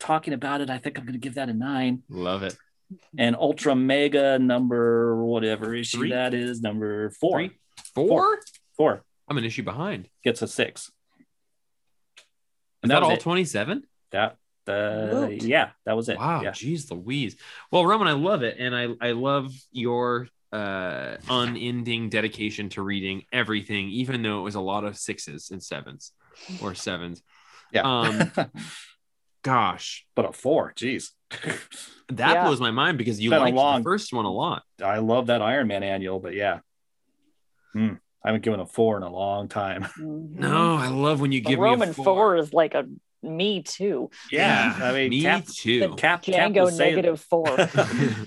talking about it, I think I'm going to give that a nine. Love it. And Ultra Mega number whatever issue Three? that is number four. Three, four? Four I'm an issue behind. gets a six. Is And that was all 27? That uh, yeah, that was it. Wow, Yeah. geez Louise. Well, Roman, I love it, and I I love your uh unending dedication to reading everything, even though it was a lot of sixes and sevens or sevens. Yeah. Um, gosh, but a four, geez. that Yeah. blows my mind because you Been a liked long- the first one a lot. I love that Iron Man annual, but yeah. Hmm. I haven't given a four in a long time. Mhm. No, I love when you But give Roman me a four. four. is like a me too. Yeah, I mean, me Cap, too. Cap, Cap Django was saying, negative four.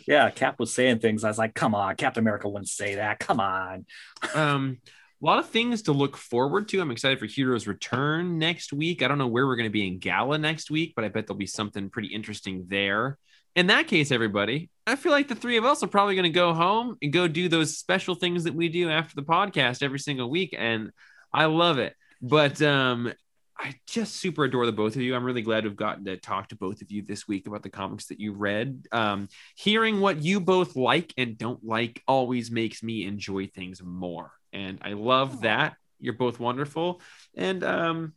yeah, Cap was saying things. I was like, come on, Captain America wouldn't say that. Come on. um a lot of things to look forward to. I'm excited for Heroes Return next week. I don't know where we're going to be in Gala next week, but I bet there'll be something pretty interesting there. In that case, everybody, I feel like the three of us are probably going to go home and go do those special things that we do after the podcast every single week. And I love it. But um, I just super adore the both of you. I'm really glad have gotten to talk to both of you this week about the comics that you read. Um, hearing what you both like and don't like always makes me enjoy things more. And I love that. You're both wonderful. And, um,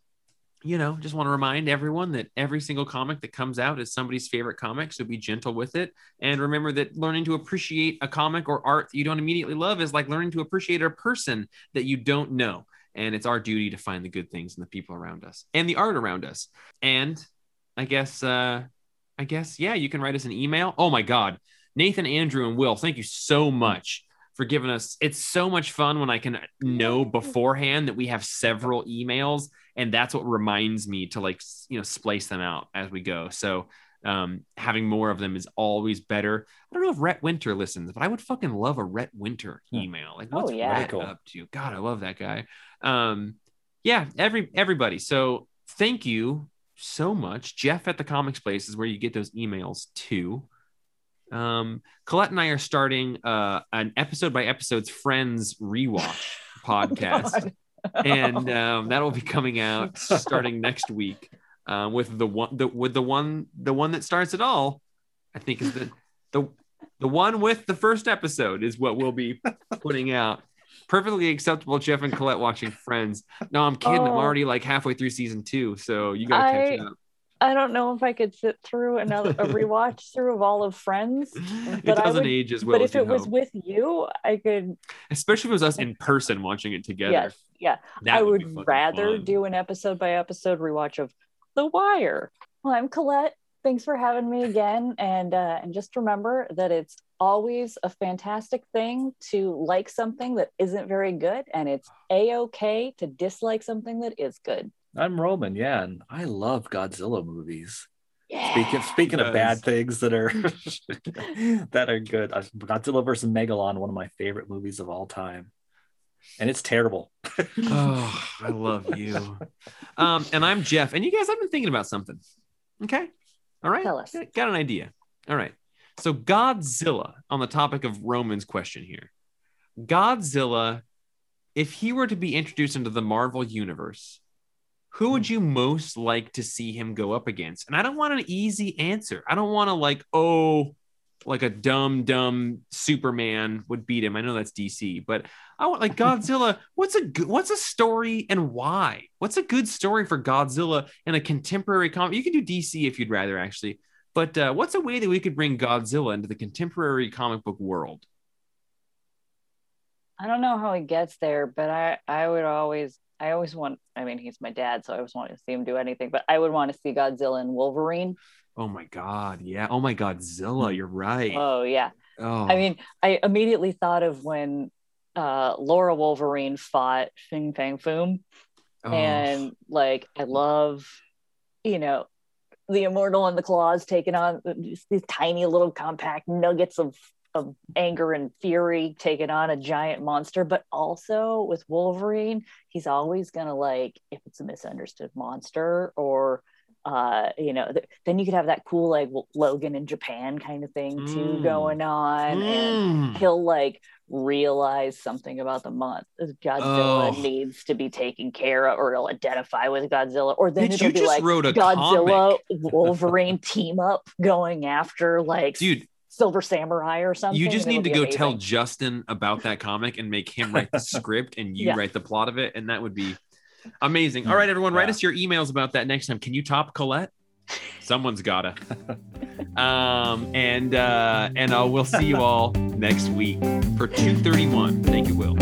you know, just want to remind everyone that every single comic that comes out is somebody's favorite comic. So be gentle with it. And remember that learning to appreciate a comic or art that you don't immediately love is like learning to appreciate a person that you don't know. And it's our duty to find the good things in the people around us and the art around us. And I guess, uh, I guess, yeah, you can write us an email. Oh my God. Nathan, Andrew, and Will, thank you so much for giving us. It's so much fun when I can know beforehand that we have several emails, and that's what reminds me to like you know splice them out as we go. So um, having more of them is always better. I don't know if Rhett Winter listens, but I would fucking love a Rhett Winter Hmm. email. Like, Oh, what's yeah. Rhett Cool. up to? God, I love that guy. Um, yeah, every everybody. So thank you so much. Jeff at the Comics Place is where you get those emails too. Um, Colette and I are starting uh, an episode by episodes Friends rewatch podcast, and um, that will be coming out starting next week uh, with the one the with the one the one that starts it all. I think is the the the one with the first episode is what we'll be putting out. Perfectly acceptable, Jeff and Colette watching Friends. No, I'm kidding. I'm Oh. already like halfway through season two, so you gotta catch I- up. I don't know if I could sit through another a rewatch through of all of Friends. It But I doesn't would- age as well but as if it was with you, I could. especially if it was us in person watching it together. Yes, yeah. That I be would rather fun. do an episode by episode rewatch of The Wire. Well, I'm Colette. Thanks for having me again, and uh, and just remember that it's always a fantastic thing to like something that isn't very good, and it's a okay to dislike something that is good. I'm Roman, yeah, and I love Godzilla movies. Yeah. Speaking speaking of bad things that are that are good, uh, Godzilla versus Megalon, one of my favorite movies of all time, and it's terrible. oh, I love you. Um, and I'm Jeff. And you guys, I've been thinking about something. Okay. All right. Tell us. Got, got an idea. All right. So Godzilla, on the topic of Roman's question here. Godzilla, if he were to be introduced into the Marvel universe, who would you most like to see him go up against? And I don't want an easy answer. I don't want to like, oh, like a dumb, dumb Superman would beat him. I know that's DC, but I want like Godzilla. what's a good, what's a story and why? What's a good story for Godzilla in a contemporary comic? You can do DC if you'd rather, actually. But uh, what's a way that we could bring Godzilla into the contemporary comic book world? I don't know how he gets there, but I I would always I always want. I mean, he's my dad, so I always want to see him do anything. But I would want to see Godzilla and Wolverine. Oh my God, yeah. Oh my Godzilla, you're right. Oh yeah. oh, I mean, I immediately thought of when uh, Laura Wolverine fought Fing Fang Foom, Oh, and like I love, you know, the Immortal and the Claws taking on these, these tiny little compact nuggets of of anger and fury taking on a giant monster but also with wolverine he's always gonna like if it's a misunderstood monster or uh you know th- then you could have that cool like logan in japan kind of thing too Mm. going on and Mm. he'll like realize something about the month godzilla Oh. needs to be taken care of or he'll identify with godzilla or then Bitch, it'll you be just like wrote a godzilla comic. wolverine team up going after like dude silver samurai or something you just need to go be tell justin about that comic and make him write the script and you Yeah. write the plot of it and that would be amazing. All right everyone write us your emails about that next time. Can you top colette? Someone's gotta. Um and uh and uh, we'll see you all next week for 231 thank you will